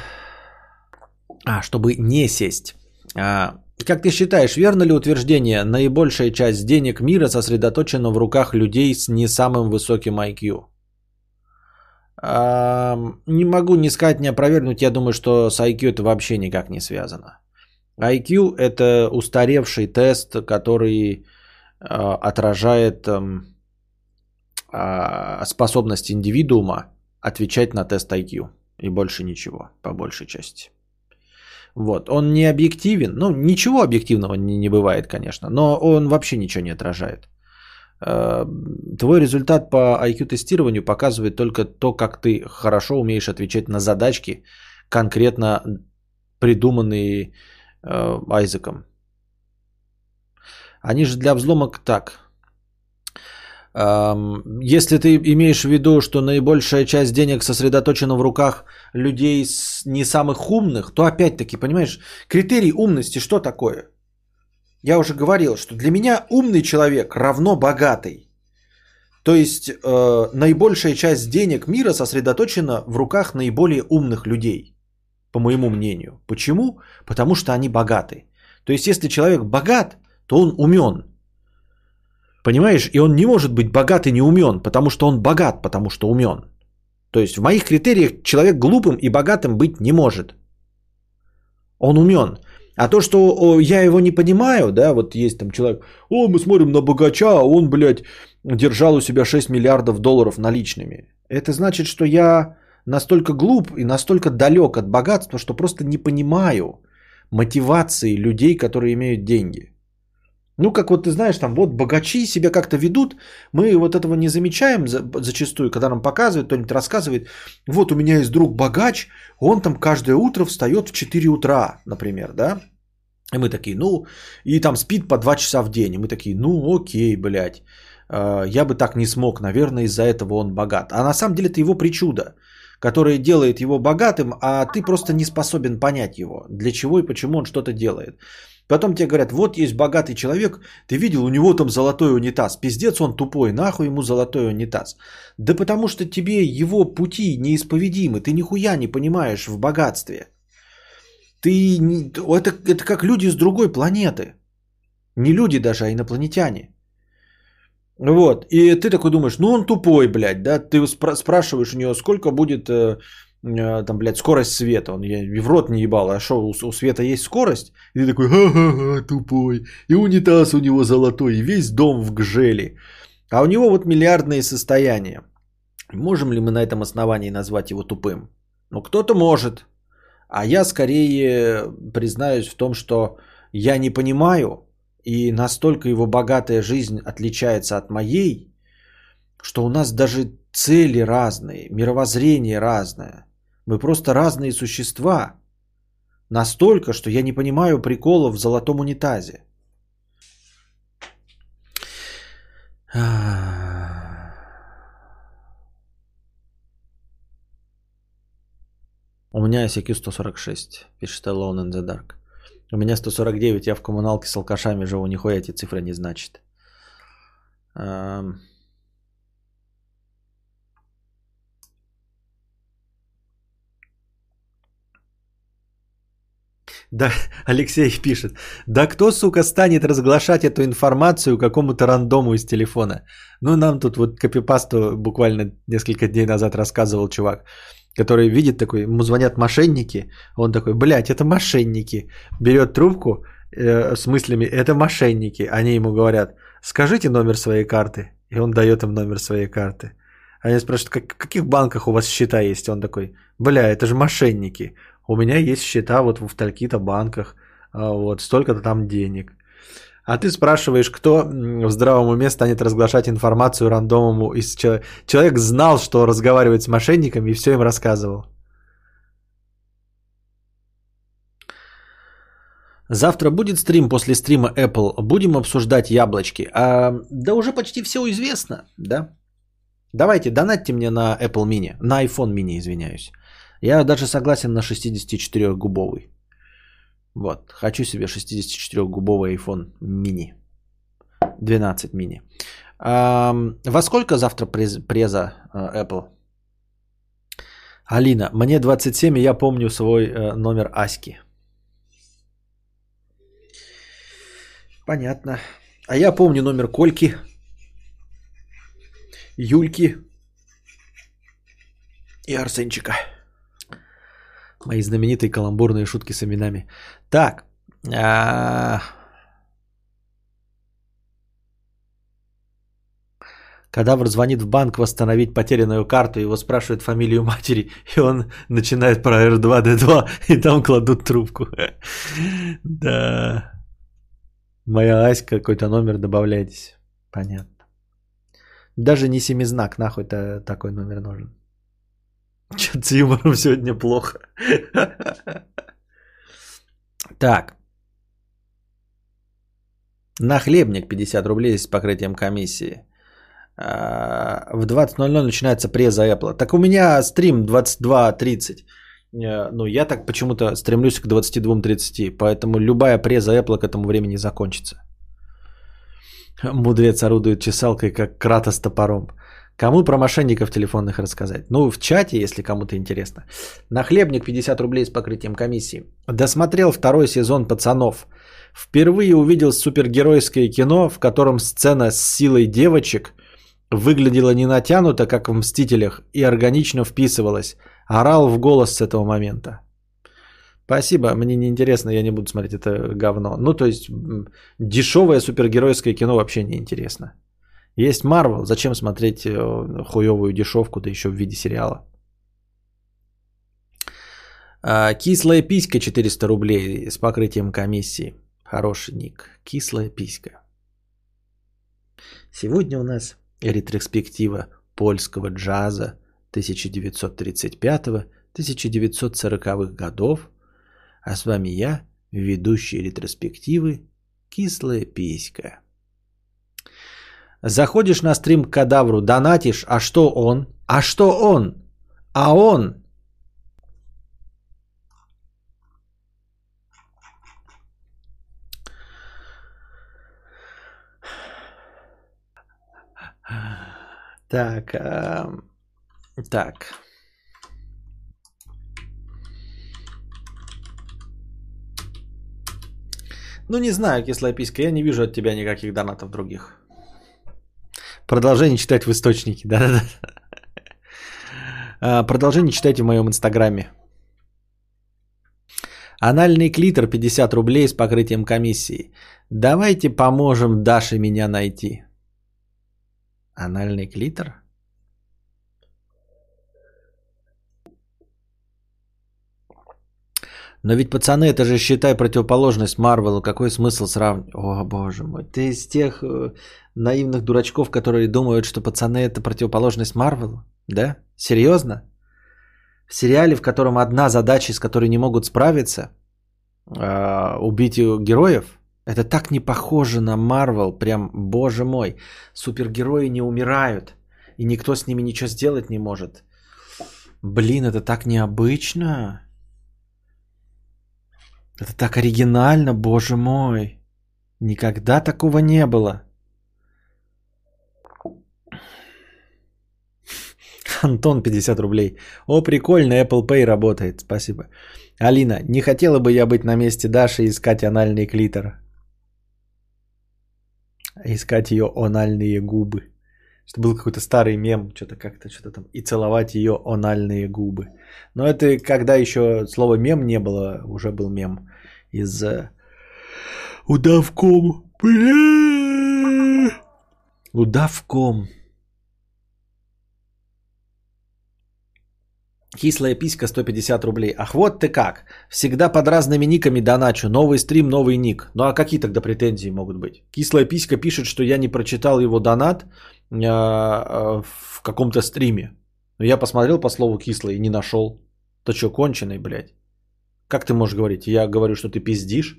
А, чтобы не сесть. А, как ты считаешь, верно ли утверждение, наибольшая часть денег мира сосредоточена в руках людей с не самым высоким IQ? А, не могу ни сказать, ни опровергнуть. Я думаю, что с IQ это вообще никак не связано. IQ это устаревший тест, который э, отражает... Э, способность индивидуума отвечать на тест IQ. И больше ничего, по большей части. Вот. Он не объективен. Ну, ничего объективного не, не бывает, конечно. Но он вообще ничего не отражает. А, твой результат по IQ-тестированию показывает только то, как ты хорошо умеешь отвечать на задачки, конкретно придуманные э, Айзеком. Они же для взломок так. Если ты имеешь в виду, что наибольшая часть денег сосредоточена в руках людей не самых умных, то опять-таки, понимаешь, критерий умности что такое? Я уже говорил, что для меня умный человек равно богатый. То есть э, наибольшая часть денег мира сосредоточена в руках наиболее умных людей, по моему мнению. Почему? Потому что они богаты. То есть если человек богат, то он умен. Понимаешь? И он не может быть богат и не умен, потому что он богат, потому что умен. То есть в моих критериях человек глупым и богатым быть не может. Он умен. А то, что я его не понимаю, да, вот есть там человек, о, мы смотрим на богача, а он, блядь, держал у себя 6 миллиардов долларов наличными. Это значит, что я настолько глуп и настолько далек от богатства, что просто не понимаю мотивации людей, которые имеют деньги. Ну, как вот ты знаешь, там вот богачи себя как-то ведут, мы вот этого не замечаем зачастую, когда нам показывают, кто-нибудь рассказывает, вот у меня есть друг богач, он там каждое утро встает в 4 утра, например, да, и мы такие, ну, и там спит по 2 часа в день, и мы такие, ну, окей, блядь, э, я бы так не смог, наверное, из-за этого он богат. А на самом деле это его причуда, которая делает его богатым, а ты просто не способен понять его, для чего и почему он что-то делает. Потом тебе говорят, вот есть богатый человек, ты видел, у него там золотой унитаз. Пиздец, он тупой, нахуй ему золотой унитаз. Да потому что тебе его пути неисповедимы, ты нихуя не понимаешь в богатстве. Ты, это, это как люди с другой планеты. Не люди даже, а инопланетяне. Вот, и ты такой думаешь, ну он тупой, блядь, да, ты спрашиваешь у него, сколько будет э, там, блядь, скорость света. Он я в рот не ебал, а что, у, у света есть скорость? И ты такой, ха-ха-ха, тупой. И унитаз у него золотой, и весь дом в гжели. А у него вот миллиардные состояния. Можем ли мы на этом основании назвать его тупым? Ну, кто-то может. А я скорее признаюсь в том, что я не понимаю, и настолько его богатая жизнь отличается от моей, что у нас даже цели разные, мировоззрение разное. Мы просто разные существа. Настолько, что я не понимаю прикола в золотом унитазе. У меня ICQ 146, пишет Alone in the Dark. У меня 149, я в коммуналке с алкашами живу, нихуя эти цифры не значит. Да, Алексей пишет. Да кто, сука, станет разглашать эту информацию какому-то рандому из телефона? Ну, нам тут вот копипасту буквально несколько дней назад рассказывал чувак, который видит такой, ему звонят мошенники, он такой, блядь, это мошенники. Берет трубку э, с мыслями, это мошенники. Они ему говорят, скажите номер своей карты. И он дает им номер своей карты. Они спрашивают, как, в каких банках у вас счета есть? Он такой, бля, это же мошенники. У меня есть счета вот в таких-то банках, а, вот столько-то там денег. А ты спрашиваешь, кто в здравом уме станет разглашать информацию рандомому из человека. Человек знал, что разговаривает с мошенниками и все им рассказывал. Завтра будет стрим после стрима Apple. Будем обсуждать яблочки. А, да уже почти все известно, да? Давайте, донатьте мне на Apple Mini, на iPhone Mini, извиняюсь. Я даже согласен на 64-губовый. Вот, хочу себе 64-губовый iPhone mini. 12 мини. А, во сколько завтра през, преза а, Apple? Алина, мне 27, и я помню свой а, номер Аськи. Понятно. А я помню номер Кольки, Юльки и Арсенчика. Мои знаменитые каламбурные шутки с именами. Так. А... Кадавр звонит в банк восстановить потерянную карту, его спрашивают фамилию матери, и он начинает про R2D2, и там кладут трубку. [laughs] Да. Моя Аська, какой-то номер добавляйтесь. Понятно. Даже не семизнак, нахуй такой номер нужен. Что-то с юмором сегодня плохо. Так. На хлебник 50 рублей с покрытием комиссии. А, в 20.00 начинается преза Apple. Так у меня стрим 22.30. Э, ну, я так почему-то стремлюсь к 22.30. Поэтому любая преза Apple к этому времени закончится. Мудрец орудует чесалкой, как крата с топором. Кому про мошенников телефонных рассказать? Ну, в чате, если кому-то интересно. Нахлебник 50 рублей с покрытием комиссии. Досмотрел второй сезон «Пацанов». Впервые увидел супергеройское кино, в котором сцена с силой девочек выглядела не натянуто, как в «Мстителях», и органично вписывалась. Орал в голос с этого момента. Спасибо, мне не интересно, я не буду смотреть это говно. Ну, то есть, дешевое супергеройское кино вообще не интересно. Есть Марвел, зачем смотреть э, хуевую дешевку, да еще в виде сериала? А, кислая писька 400 рублей с покрытием комиссии. Хороший ник. Кислая писька. Сегодня у нас ретроспектива польского джаза 1935-1940-х годов. А с вами я, ведущий ретроспективы Кислая писька. Заходишь на стрим к кадавру, донатишь, а что он? А что он? А он Так, э, так. Ну, не знаю, кислая писька, я не вижу от тебя никаких донатов других. Продолжение читать в источнике, да-да-да. А, продолжение читайте в моем инстаграме. Анальный клитор 50 рублей с покрытием комиссии. Давайте поможем Даше меня найти. Анальный клитор? Но ведь, пацаны, это же, считай, противоположность Марвелу. Какой смысл сравнивать? О, боже мой. Ты из тех э, наивных дурачков, которые думают, что пацаны это противоположность Марвелу? Да? Серьезно? В сериале, в котором одна задача, с которой не могут справиться, э, убить героев, это так не похоже на Марвел. Прям, боже мой. Супергерои не умирают. И никто с ними ничего сделать не может. Блин, это так необычно. Это так оригинально, боже мой. Никогда такого не было. Антон 50 рублей. О, прикольно, Apple Pay работает. Спасибо. Алина, не хотела бы я быть на месте Даши и искать анальный клитор. Искать ее анальные губы. Что был какой-то старый мем, что-то как-то, что-то там. И целовать ее анальные губы. Но это когда еще слово мем не было, уже был мем из удавком. Бля! Удавком. Кислая писька 150 рублей. Ах, вот ты как. Всегда под разными никами доначу. Новый стрим, новый ник. Ну а какие тогда претензии могут быть? Кислая писька пишет, что я не прочитал его донат а, а, в каком-то стриме. Но я посмотрел по слову кислый и не нашел. Ты что, конченый, блядь? Как ты можешь говорить? Я говорю, что ты пиздишь,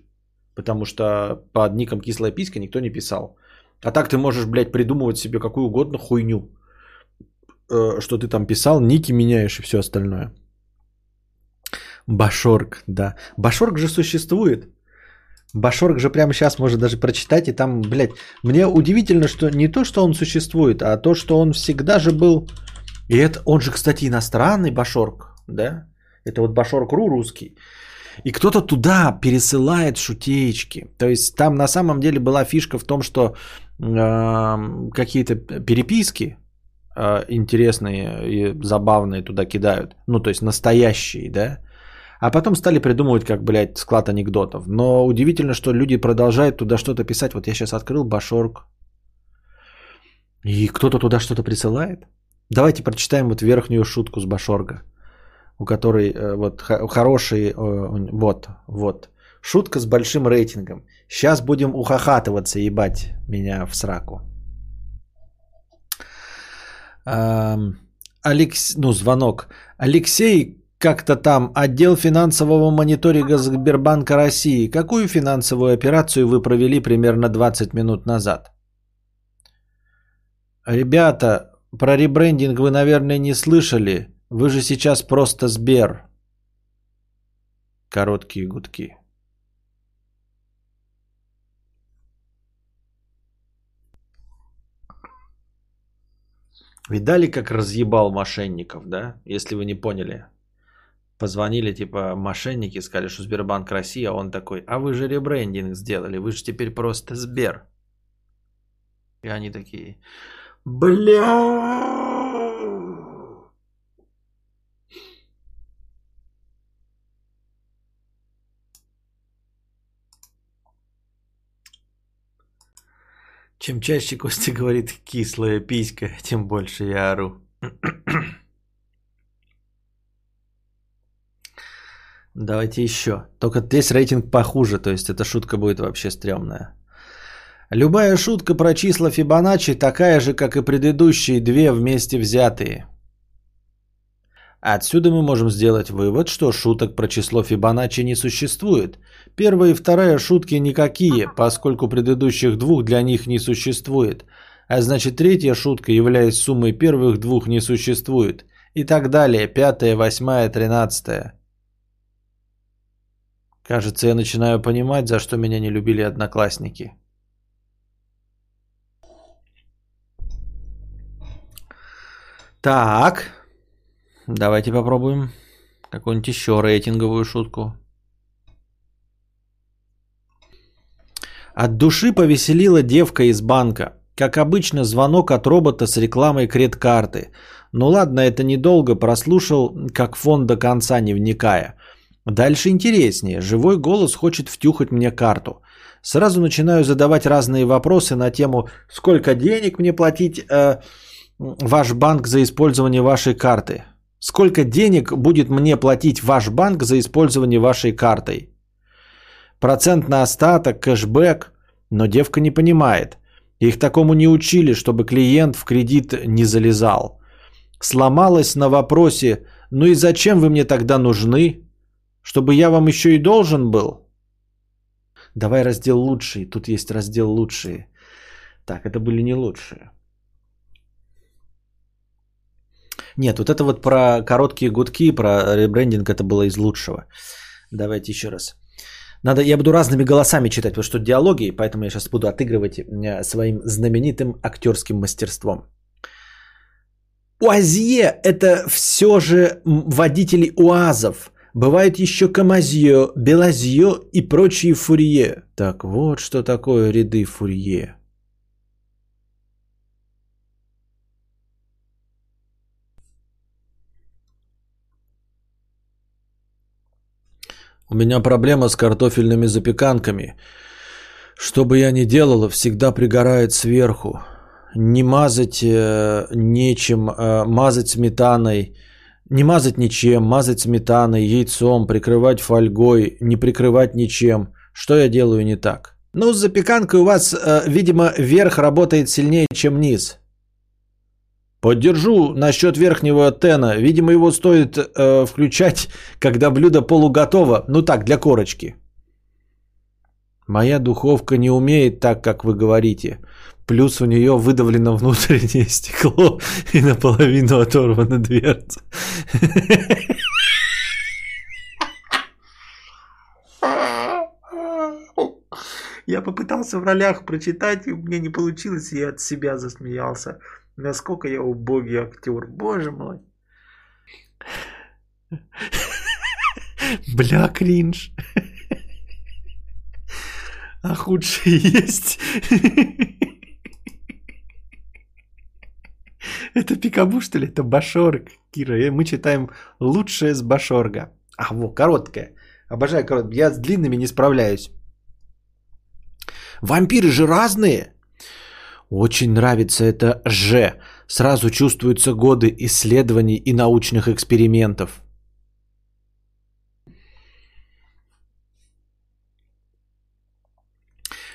потому что под ником кислая писька никто не писал. А так ты можешь, блядь, придумывать себе какую угодно хуйню, э, что ты там писал, ники меняешь и все остальное. Башорг, да. Башорг же существует. Башорг же прямо сейчас можно даже прочитать, и там, блядь, мне удивительно, что не то, что он существует, а то, что он всегда же был... И это, он же, кстати, иностранный Башорг, да? Это вот Башорг.ру русский. И кто-то туда пересылает шутеечки. То есть там на самом деле была фишка в том, что э, какие-то переписки э, интересные и забавные туда кидают. Ну, то есть настоящие, да. А потом стали придумывать, как, блядь, склад анекдотов. Но удивительно, что люди продолжают туда что-то писать. Вот я сейчас открыл Башорг. И кто-то туда что-то присылает. Давайте прочитаем вот верхнюю шутку с Башорга у которой э, вот хороший, э, вот, вот, шутка с большим рейтингом. Сейчас будем ухахатываться, ебать меня в сраку. Алекс, ну, звонок. Алексей, как-то там, отдел финансового мониторинга Сбербанка России. Какую финансовую операцию вы провели примерно 20 минут назад? Ребята, про ребрендинг вы, наверное, не слышали. Вы же сейчас просто Сбер. Короткие гудки. Видали, как разъебал мошенников, да? Если вы не поняли. Позвонили, типа, мошенники, сказали, что Сбербанк России, а он такой, а вы же ребрендинг сделали, вы же теперь просто Сбер. И они такие, бля. Чем чаще Костя [laughs] говорит кислая писька, тем больше я ору. [clears throat] Давайте еще. Только здесь рейтинг похуже, то есть эта шутка будет вообще стрёмная. Любая шутка про числа Фибоначчи такая же, как и предыдущие две вместе взятые. Отсюда мы можем сделать вывод, что шуток про число Фибоначчи не существует. Первая и вторая шутки никакие, поскольку предыдущих двух для них не существует. А значит третья шутка, являясь суммой первых двух, не существует. И так далее, пятая, восьмая, тринадцатая. Кажется, я начинаю понимать, за что меня не любили одноклассники. Так. Давайте попробуем какую-нибудь еще рейтинговую шутку. От души повеселила девка из банка. Как обычно, звонок от робота с рекламой кред-карты. Ну ладно, это недолго, прослушал как фон до конца, не вникая. Дальше интереснее. Живой голос хочет втюхать мне карту. Сразу начинаю задавать разные вопросы на тему, сколько денег мне платить э, ваш банк за использование вашей карты. Сколько денег будет мне платить ваш банк за использование вашей картой? Процент на остаток, кэшбэк. Но девка не понимает. Их такому не учили, чтобы клиент в кредит не залезал. Сломалась на вопросе, ну и зачем вы мне тогда нужны? Чтобы я вам еще и должен был? Давай раздел лучшие. Тут есть раздел лучшие. Так, это были не лучшие. Нет, вот это вот про короткие гудки, про ребрендинг, это было из лучшего. Давайте еще раз. Надо, я буду разными голосами читать, потому что диалоги, поэтому я сейчас буду отыгрывать э, своим знаменитым актерским мастерством. Уазье – это все же водители УАЗов. Бывает еще Камазье, Белазье и прочие фурье. Так вот, что такое ряды фурье. У меня проблема с картофельными запеканками. Что бы я ни делала, всегда пригорает сверху. Не мазать э, нечем, э, мазать сметаной, не мазать ничем, мазать сметаной, яйцом, прикрывать фольгой, не прикрывать ничем. Что я делаю не так? Ну, с запеканкой у вас, э, видимо, верх работает сильнее, чем низ. Поддержу насчет верхнего тена. Видимо, его стоит э, включать, когда блюдо полуготово. Ну так, для корочки. Моя духовка не умеет так, как вы говорите. Плюс у нее выдавлено внутреннее [laughs] стекло и наполовину оторвана дверца. Я попытался в ролях прочитать, и мне не получилось, и я от себя засмеялся. Насколько я убогий актер, боже мой. Бля, кринж. А худшие есть. Это Пикабу, что ли? Это Башорг, Кира. И мы читаем лучшее с Башорга. А, во, короткое. Обожаю короткое. Я с длинными не справляюсь. Вампиры же разные. Очень нравится это «Ж». Сразу чувствуются годы исследований и научных экспериментов.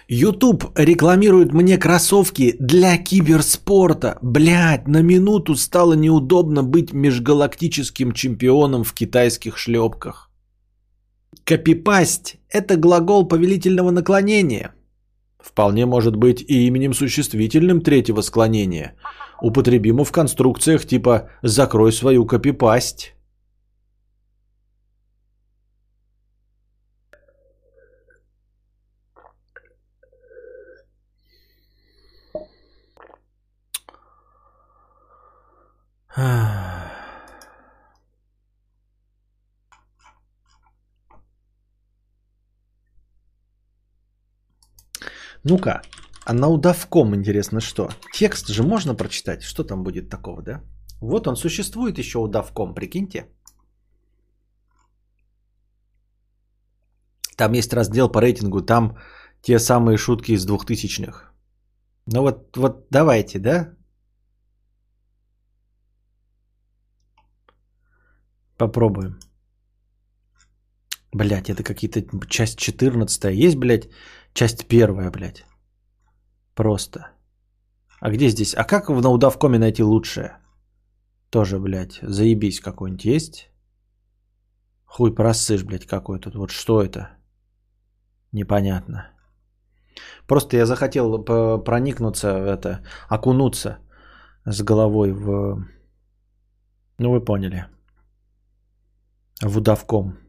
YouTube рекламирует мне кроссовки для киберспорта. Блять, на минуту стало неудобно быть межгалактическим чемпионом в китайских шлепках. Копипасть – это глагол повелительного наклонения – вполне может быть и именем существительным третьего склонения, употребимо в конструкциях типа «закрой свою копипасть». Ну-ка, а на удавком интересно что? Текст же можно прочитать? Что там будет такого, да? Вот он существует еще удавком, прикиньте. Там есть раздел по рейтингу, там те самые шутки из двухтысячных. Ну вот, вот давайте, да? Попробуем. Блять, это какие-то часть 14 есть, блядь, часть первая, блядь. Просто. А где здесь? А как в наудавкоме найти лучшее? Тоже, блядь, заебись какой-нибудь есть? Хуй просышь, блядь, какой тут. Вот что это? Непонятно. Просто я захотел проникнуться в это, окунуться с головой в... Ну, вы поняли. В удавком.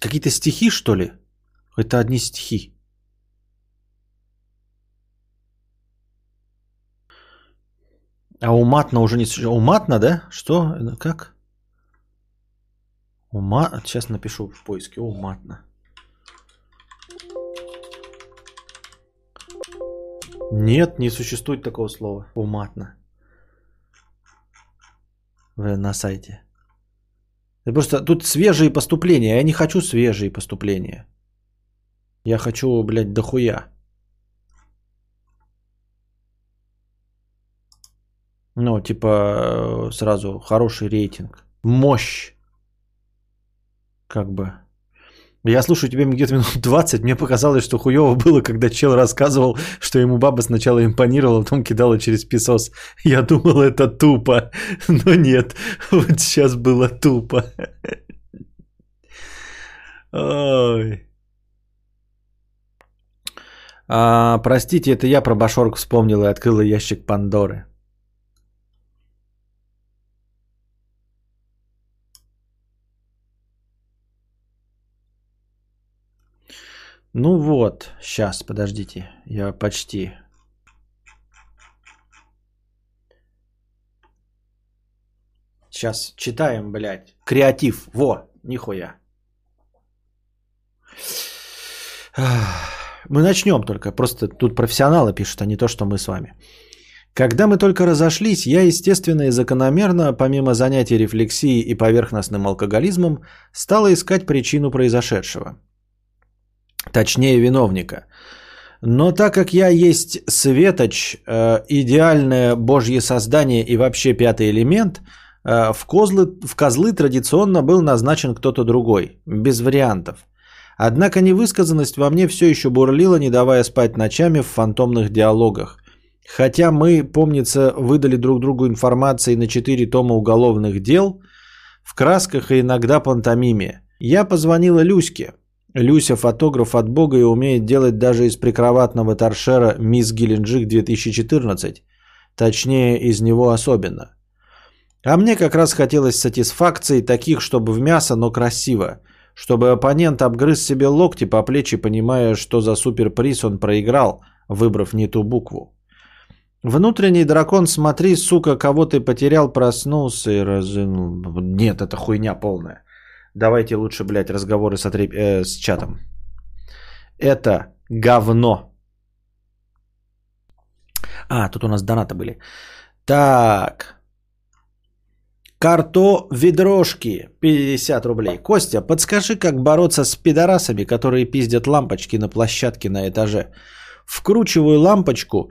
Какие-то стихи, что ли? Это одни стихи. А уматно уже не... Уматно, да? Что? Как? Ума... Сейчас напишу в поиске. Уматно. Нет, не существует такого слова. Уматно. На сайте. Просто тут свежие поступления. Я не хочу свежие поступления. Я хочу, блядь, дохуя. Ну, типа, э, сразу хороший рейтинг. Мощь. Как бы. Я слушаю тебя где-то минут [laughs] 20. Мне показалось, что хуево было, когда чел рассказывал, что ему баба сначала импонировала, потом кидала через песос. Я думал, это тупо. [laughs] Но нет, [laughs] вот сейчас было тупо. Ой. А, простите, это я про Башорг вспомнил и открыл ящик Пандоры. Ну вот, сейчас, подождите, я почти. Сейчас читаем, блядь. Креатив, во, нихуя. [sighs] Мы начнем только, просто тут профессионалы пишут, а не то, что мы с вами. Когда мы только разошлись, я, естественно и закономерно, помимо занятий рефлексией и поверхностным алкоголизмом, стала искать причину произошедшего – точнее виновника. Но так как я есть светоч, э, идеальное божье создание и вообще пятый элемент, э, в, козлы, в козлы традиционно был назначен кто-то другой, без вариантов. Однако невысказанность во мне все еще бурлила, не давая спать ночами в фантомных диалогах. Хотя мы, помнится, выдали друг другу информации на четыре тома уголовных дел, в красках и иногда пантомиме. Я позвонила Люське, Люся фотограф от бога и умеет делать даже из прикроватного торшера «Мисс Геленджик 2014». Точнее, из него особенно. А мне как раз хотелось сатисфакции таких, чтобы в мясо, но красиво. Чтобы оппонент обгрыз себе локти по плечи, понимая, что за суперприз он проиграл, выбрав не ту букву. Внутренний дракон, смотри, сука, кого ты потерял, проснулся и разынул. Нет, это хуйня полная. Давайте лучше, блядь, разговоры с, отреб... э, с чатом. Это говно. А, тут у нас донаты были. Так. Карто ведрошки 50 рублей. Костя, подскажи, как бороться с пидорасами, которые пиздят лампочки на площадке на этаже. Вкручиваю лампочку,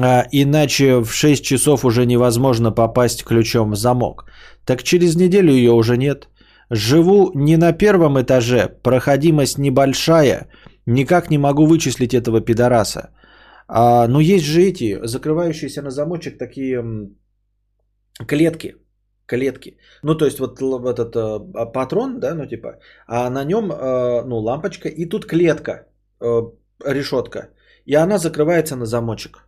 а, иначе в 6 часов уже невозможно попасть ключом в замок. Так через неделю ее уже нет. Живу не на первом этаже, проходимость небольшая, никак не могу вычислить этого пидораса. А, но есть же эти, закрывающиеся на замочек такие клетки, клетки. Ну, то есть вот этот э, патрон, да, ну типа, а на нем, э, ну, лампочка, и тут клетка, э, решетка, и она закрывается на замочек.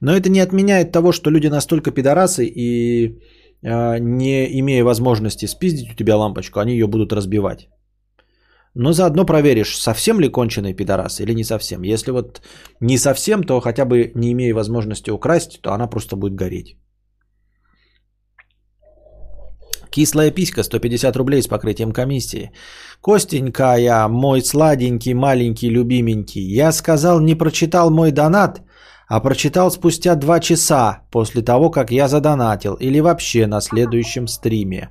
Но это не отменяет того, что люди настолько пидорасы и э, не имея возможности спиздить у тебя лампочку, они ее будут разбивать. Но заодно проверишь, совсем ли конченый пидорас или не совсем. Если вот не совсем, то хотя бы не имея возможности украсть, то она просто будет гореть. Кислая писька 150 рублей с покрытием комиссии. Костенька я, мой сладенький, маленький, любименький. Я сказал, не прочитал мой донат, а прочитал спустя 2 часа после того, как я задонатил. Или вообще на следующем стриме.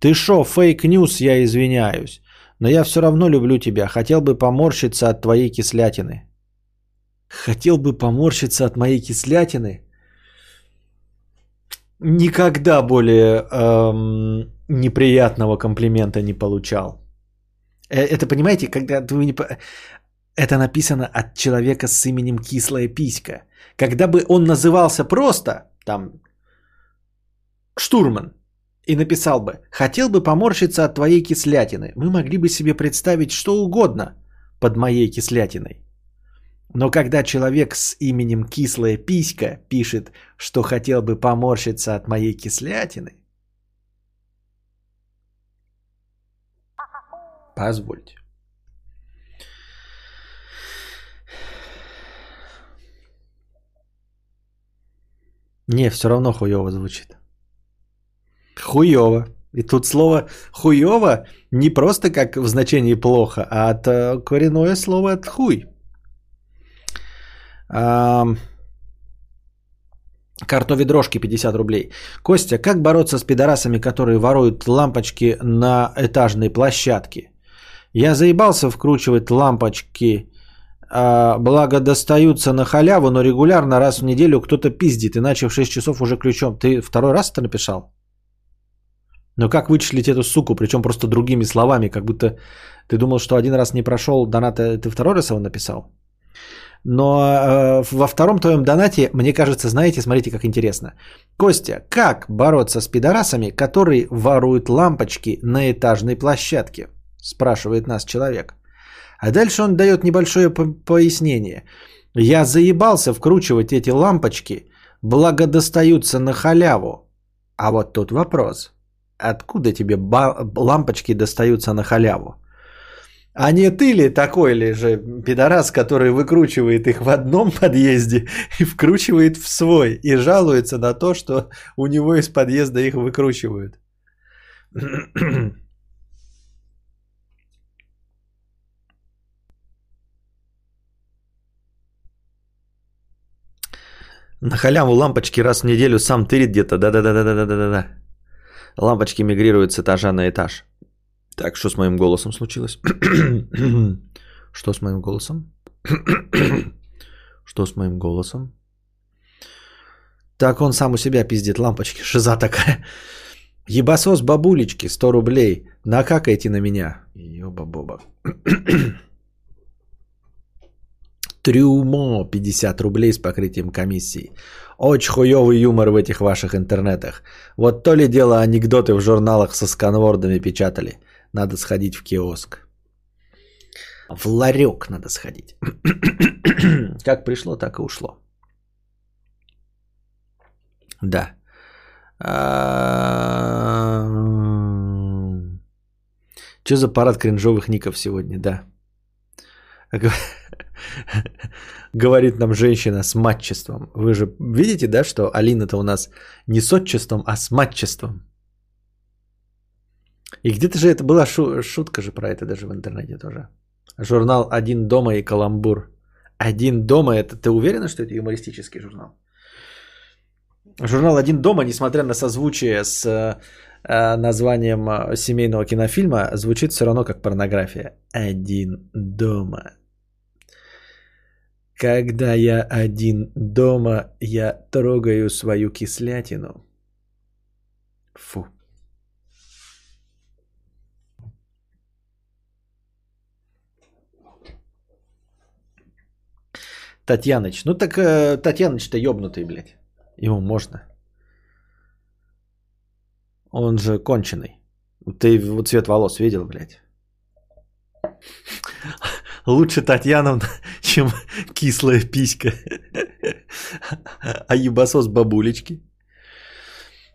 Ты шо, fake news, я извиняюсь. Но я все равно люблю тебя. Хотел бы поморщиться от твоей кислятины. Хотел бы поморщиться от моей кислятины? Никогда более эм, неприятного комплимента не получал. Э, это, понимаете, когда вы не... Это написано от человека с именем Кислая Писька. Когда бы он назывался просто, там, штурман, и написал бы, хотел бы поморщиться от твоей кислятины, мы могли бы себе представить что угодно под моей кислятиной. Но когда человек с именем Кислая Писька пишет, что хотел бы поморщиться от моей кислятины, позвольте. Не, все равно хуево звучит. Хуево. И тут слово хуево не просто как в значении плохо, а от э, коренное слово от хуй. Картове дрожки 50 рублей. Костя, как бороться с пидорасами, которые воруют лампочки на этажной площадке? Я заебался вкручивать лампочки, а, благо достаются на халяву, но регулярно раз в неделю кто-то пиздит, иначе в 6 часов уже ключом. Ты второй раз это написал? Но как вычислить эту суку, причем просто другими словами, как будто ты думал, что один раз не прошел доната, ты второй раз его написал? Но э, во втором твоем донате, мне кажется, знаете, смотрите, как интересно. Костя, как бороться с пидорасами, которые воруют лампочки на этажной площадке? Спрашивает нас человек. А дальше он дает небольшое пояснение. Я заебался вкручивать эти лампочки, благо достаются на халяву. А вот тут вопрос. Откуда тебе лампочки достаются на халяву? А не ты ли такой ли же пидорас, который выкручивает их в одном подъезде и вкручивает в свой и жалуется на то, что у него из подъезда их выкручивают? На халяву лампочки раз в неделю сам тырит где-то. Да-да-да-да-да-да-да. Лампочки мигрируют с этажа на этаж. Так, что с моим голосом случилось? [clears throat] что с моим голосом? [clears throat] что с моим голосом? Так он сам у себя пиздит лампочки. [laughs] Шиза такая. Ебасос бабулечки, 100 рублей. Накакайте на меня. Ёба-боба. [clears throat] Трюмо 50 рублей с покрытием комиссии. Очень хуёвый юмор в этих ваших интернетах. Вот то ли дело анекдоты в журналах со сканвордами печатали. Надо сходить в киоск. В ларек надо сходить. [clears throat] как пришло, так и ушло. Да. Что за парад кринжовых ников сегодня, да. [laughs] [laughs] Говорит нам женщина с матчеством. Вы же видите, да, что Алина-то у нас не с отчеством, а с матчеством. И где-то же это была шу- шутка же про это даже в интернете тоже. Журнал «Один дома» и «Каламбур». «Один дома» это... Ты уверена, что это юмористический журнал? Журнал «Один дома», несмотря на созвучие с э, названием семейного кинофильма, звучит все равно как порнография. «Один дома». Когда я один дома, я трогаю свою кислятину. Фу. Татьяныч. Ну так э, Татьяныч-то ёбнутый, блядь. Ему можно. Он же конченый. Ты вот цвет волос видел, блядь? Лучше Татьяна, [laughs] чем кислая писька. А ебасос бабулечки.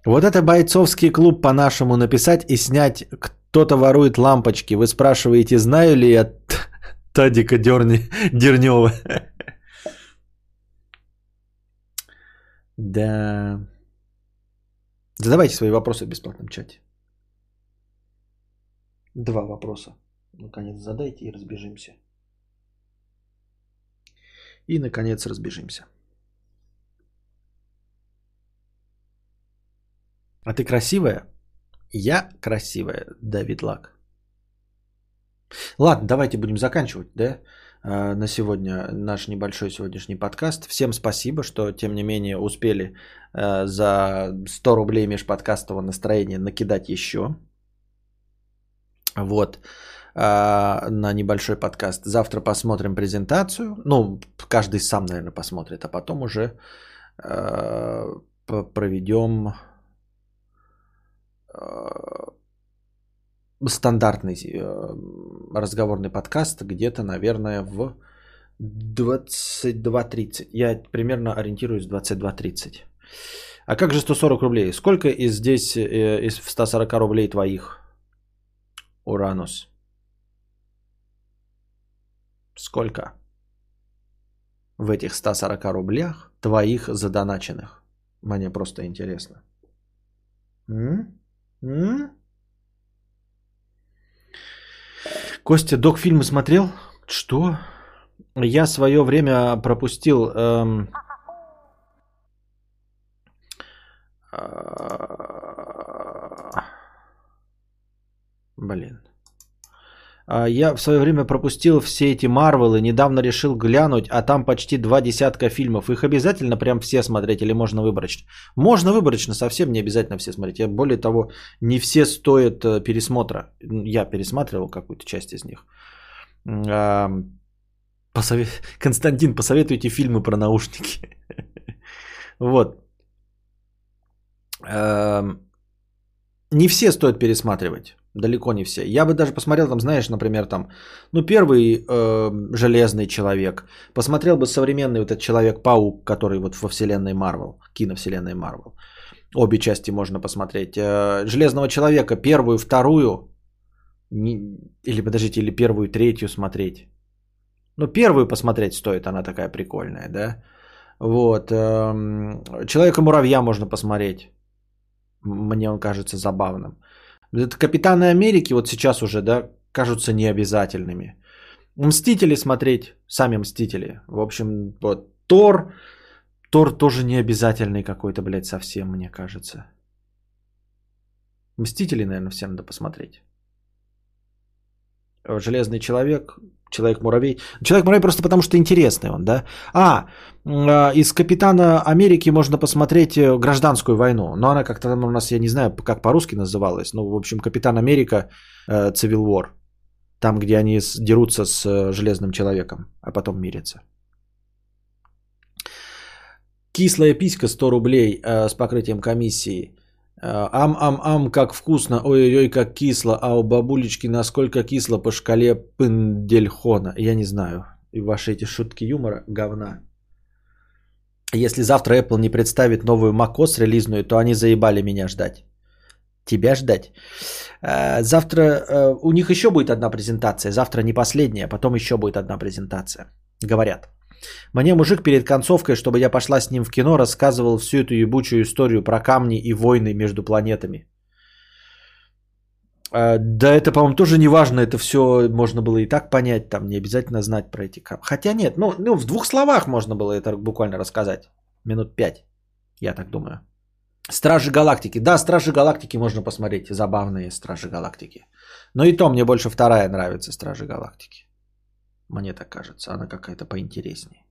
Вот это бойцовский клуб по-нашему написать и снять «Кто-то ворует лампочки». Вы спрашиваете, знаю ли я Тадика Дерни, Дернева? Да. Задавайте свои вопросы в бесплатном чате. Два вопроса. Наконец задайте и разбежимся. И, наконец, разбежимся. А ты красивая? Я красивая, Давид Лак. Ладно, давайте будем заканчивать, да, а, на сегодня наш небольшой сегодняшний подкаст. Всем спасибо, что, тем не менее, успели а, за 100 рублей межподкастового настроения накидать еще. Вот а, на небольшой подкаст. Завтра посмотрим презентацию. Ну, каждый сам, наверное, посмотрит, а потом уже проведем стандартный э, разговорный подкаст где-то, наверное, в 22.30. Я примерно ориентируюсь в 22.30. А как же 140 рублей? Сколько из здесь, э, из 140 рублей твоих, Уранус? Сколько в этих 140 рублях твоих задоначенных? Мне просто интересно. М? М? Костя, док фильмы смотрел? Что? Я свое время пропустил... Эм... А, блин. А, я в свое время пропустил все эти Марвелы, недавно решил глянуть, а там почти два десятка фильмов. Их обязательно прям все смотреть или можно выборочно? Можно выборочно, совсем не обязательно все смотреть. Я, более того, не все стоят э, пересмотра. Я пересматривал какую-то часть из них. А, посовет... [laughs] Константин, посоветуйте фильмы про наушники. [laughs] Вот. Не все стоит пересматривать. Далеко не все. Я бы даже посмотрел там, знаешь, например, там, ну, первый э, Железный Человек. Посмотрел бы современный вот этот Человек-паук, который вот во вселенной Марвел, киновселенной Марвел. Обе части можно посмотреть. Э, Железного Человека первую, вторую, не, или подождите, или первую, третью смотреть. Ну, первую посмотреть стоит, она такая прикольная, да. Вот. Э, Человека-муравья можно посмотреть. Мне он кажется забавным. Это Капитаны Америки вот сейчас уже, да, кажутся необязательными. Мстители смотреть, сами Мстители. В общем, вот Тор, Тор тоже необязательный какой-то, блядь, совсем, мне кажется. Мстители, наверное, всем надо посмотреть. Железный человек, Человек-муравей. Человек-муравей просто потому, что интересный он, да? А, а, из Капитана Америки можно посмотреть э, гражданскую войну. Но она как-то там у нас, я не знаю, как по-русски называлась. Ну, в общем, Капитан Америка э, Civil War. Там, где они дерутся с э, Железным Человеком, а потом мирятся. Кислая писька 100 рублей с покрытием комиссии. Ам-ам-ам, как вкусно, ой-ой-ой, как кисло, а у бабулечки насколько кисло по шкале Пендельхона. Я не знаю. И ваши эти шутки юмора говна. Если завтра Apple не представит новую macOS релизную, то они заебали меня ждать. Тебя ждать. А, завтра э, у них еще будет одна презентация. Завтра не последняя, потом еще будет одна презентация. Говорят. Мне мужик перед концовкой, чтобы я пошла с ним в кино, рассказывал всю эту ебучую историю про камни и войны между планетами. А, да, это, по-моему, тоже не важно. Это все можно было и так понять. Там не обязательно знать про эти камни. Хотя нет, ну, ну в двух словах можно было это буквально рассказать. Минут пять, я так думаю. Стражи Галактики. Да, Стражи Галактики можно посмотреть. Забавные Стражи Галактики. Но и то мне больше вторая нравится Стражи Галактики. Мне так кажется, она какая-то поинтереснее.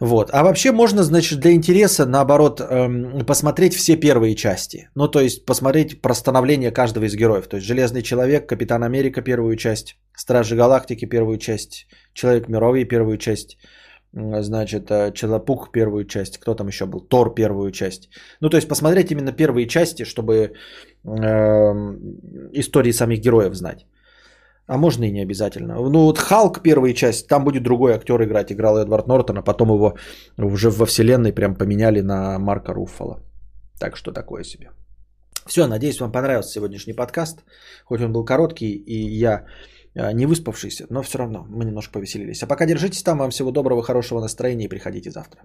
Вот. А вообще можно, значит, для интереса, наоборот, эм, посмотреть все первые части. Ну, то есть посмотреть про становление каждого из героев. То есть Железный Человек, Капитан Америка первую часть, Стражи Галактики первую часть, Человек Мировый первую часть, значит, э, Челопук первую часть, кто там еще был, Тор первую часть. Ну, то есть посмотреть именно первые части, чтобы э, истории самих героев знать. А можно и не обязательно. Ну вот Халк первая часть, там будет другой актер играть. Играл Эдвард Нортон, а потом его уже во вселенной прям поменяли на Марка Руффала. Так что такое себе. Все, надеюсь, вам понравился сегодняшний подкаст. Хоть он был короткий и я а, не выспавшийся, но все равно мы немножко повеселились. А пока держитесь там. Вам всего доброго, хорошего настроения и приходите завтра.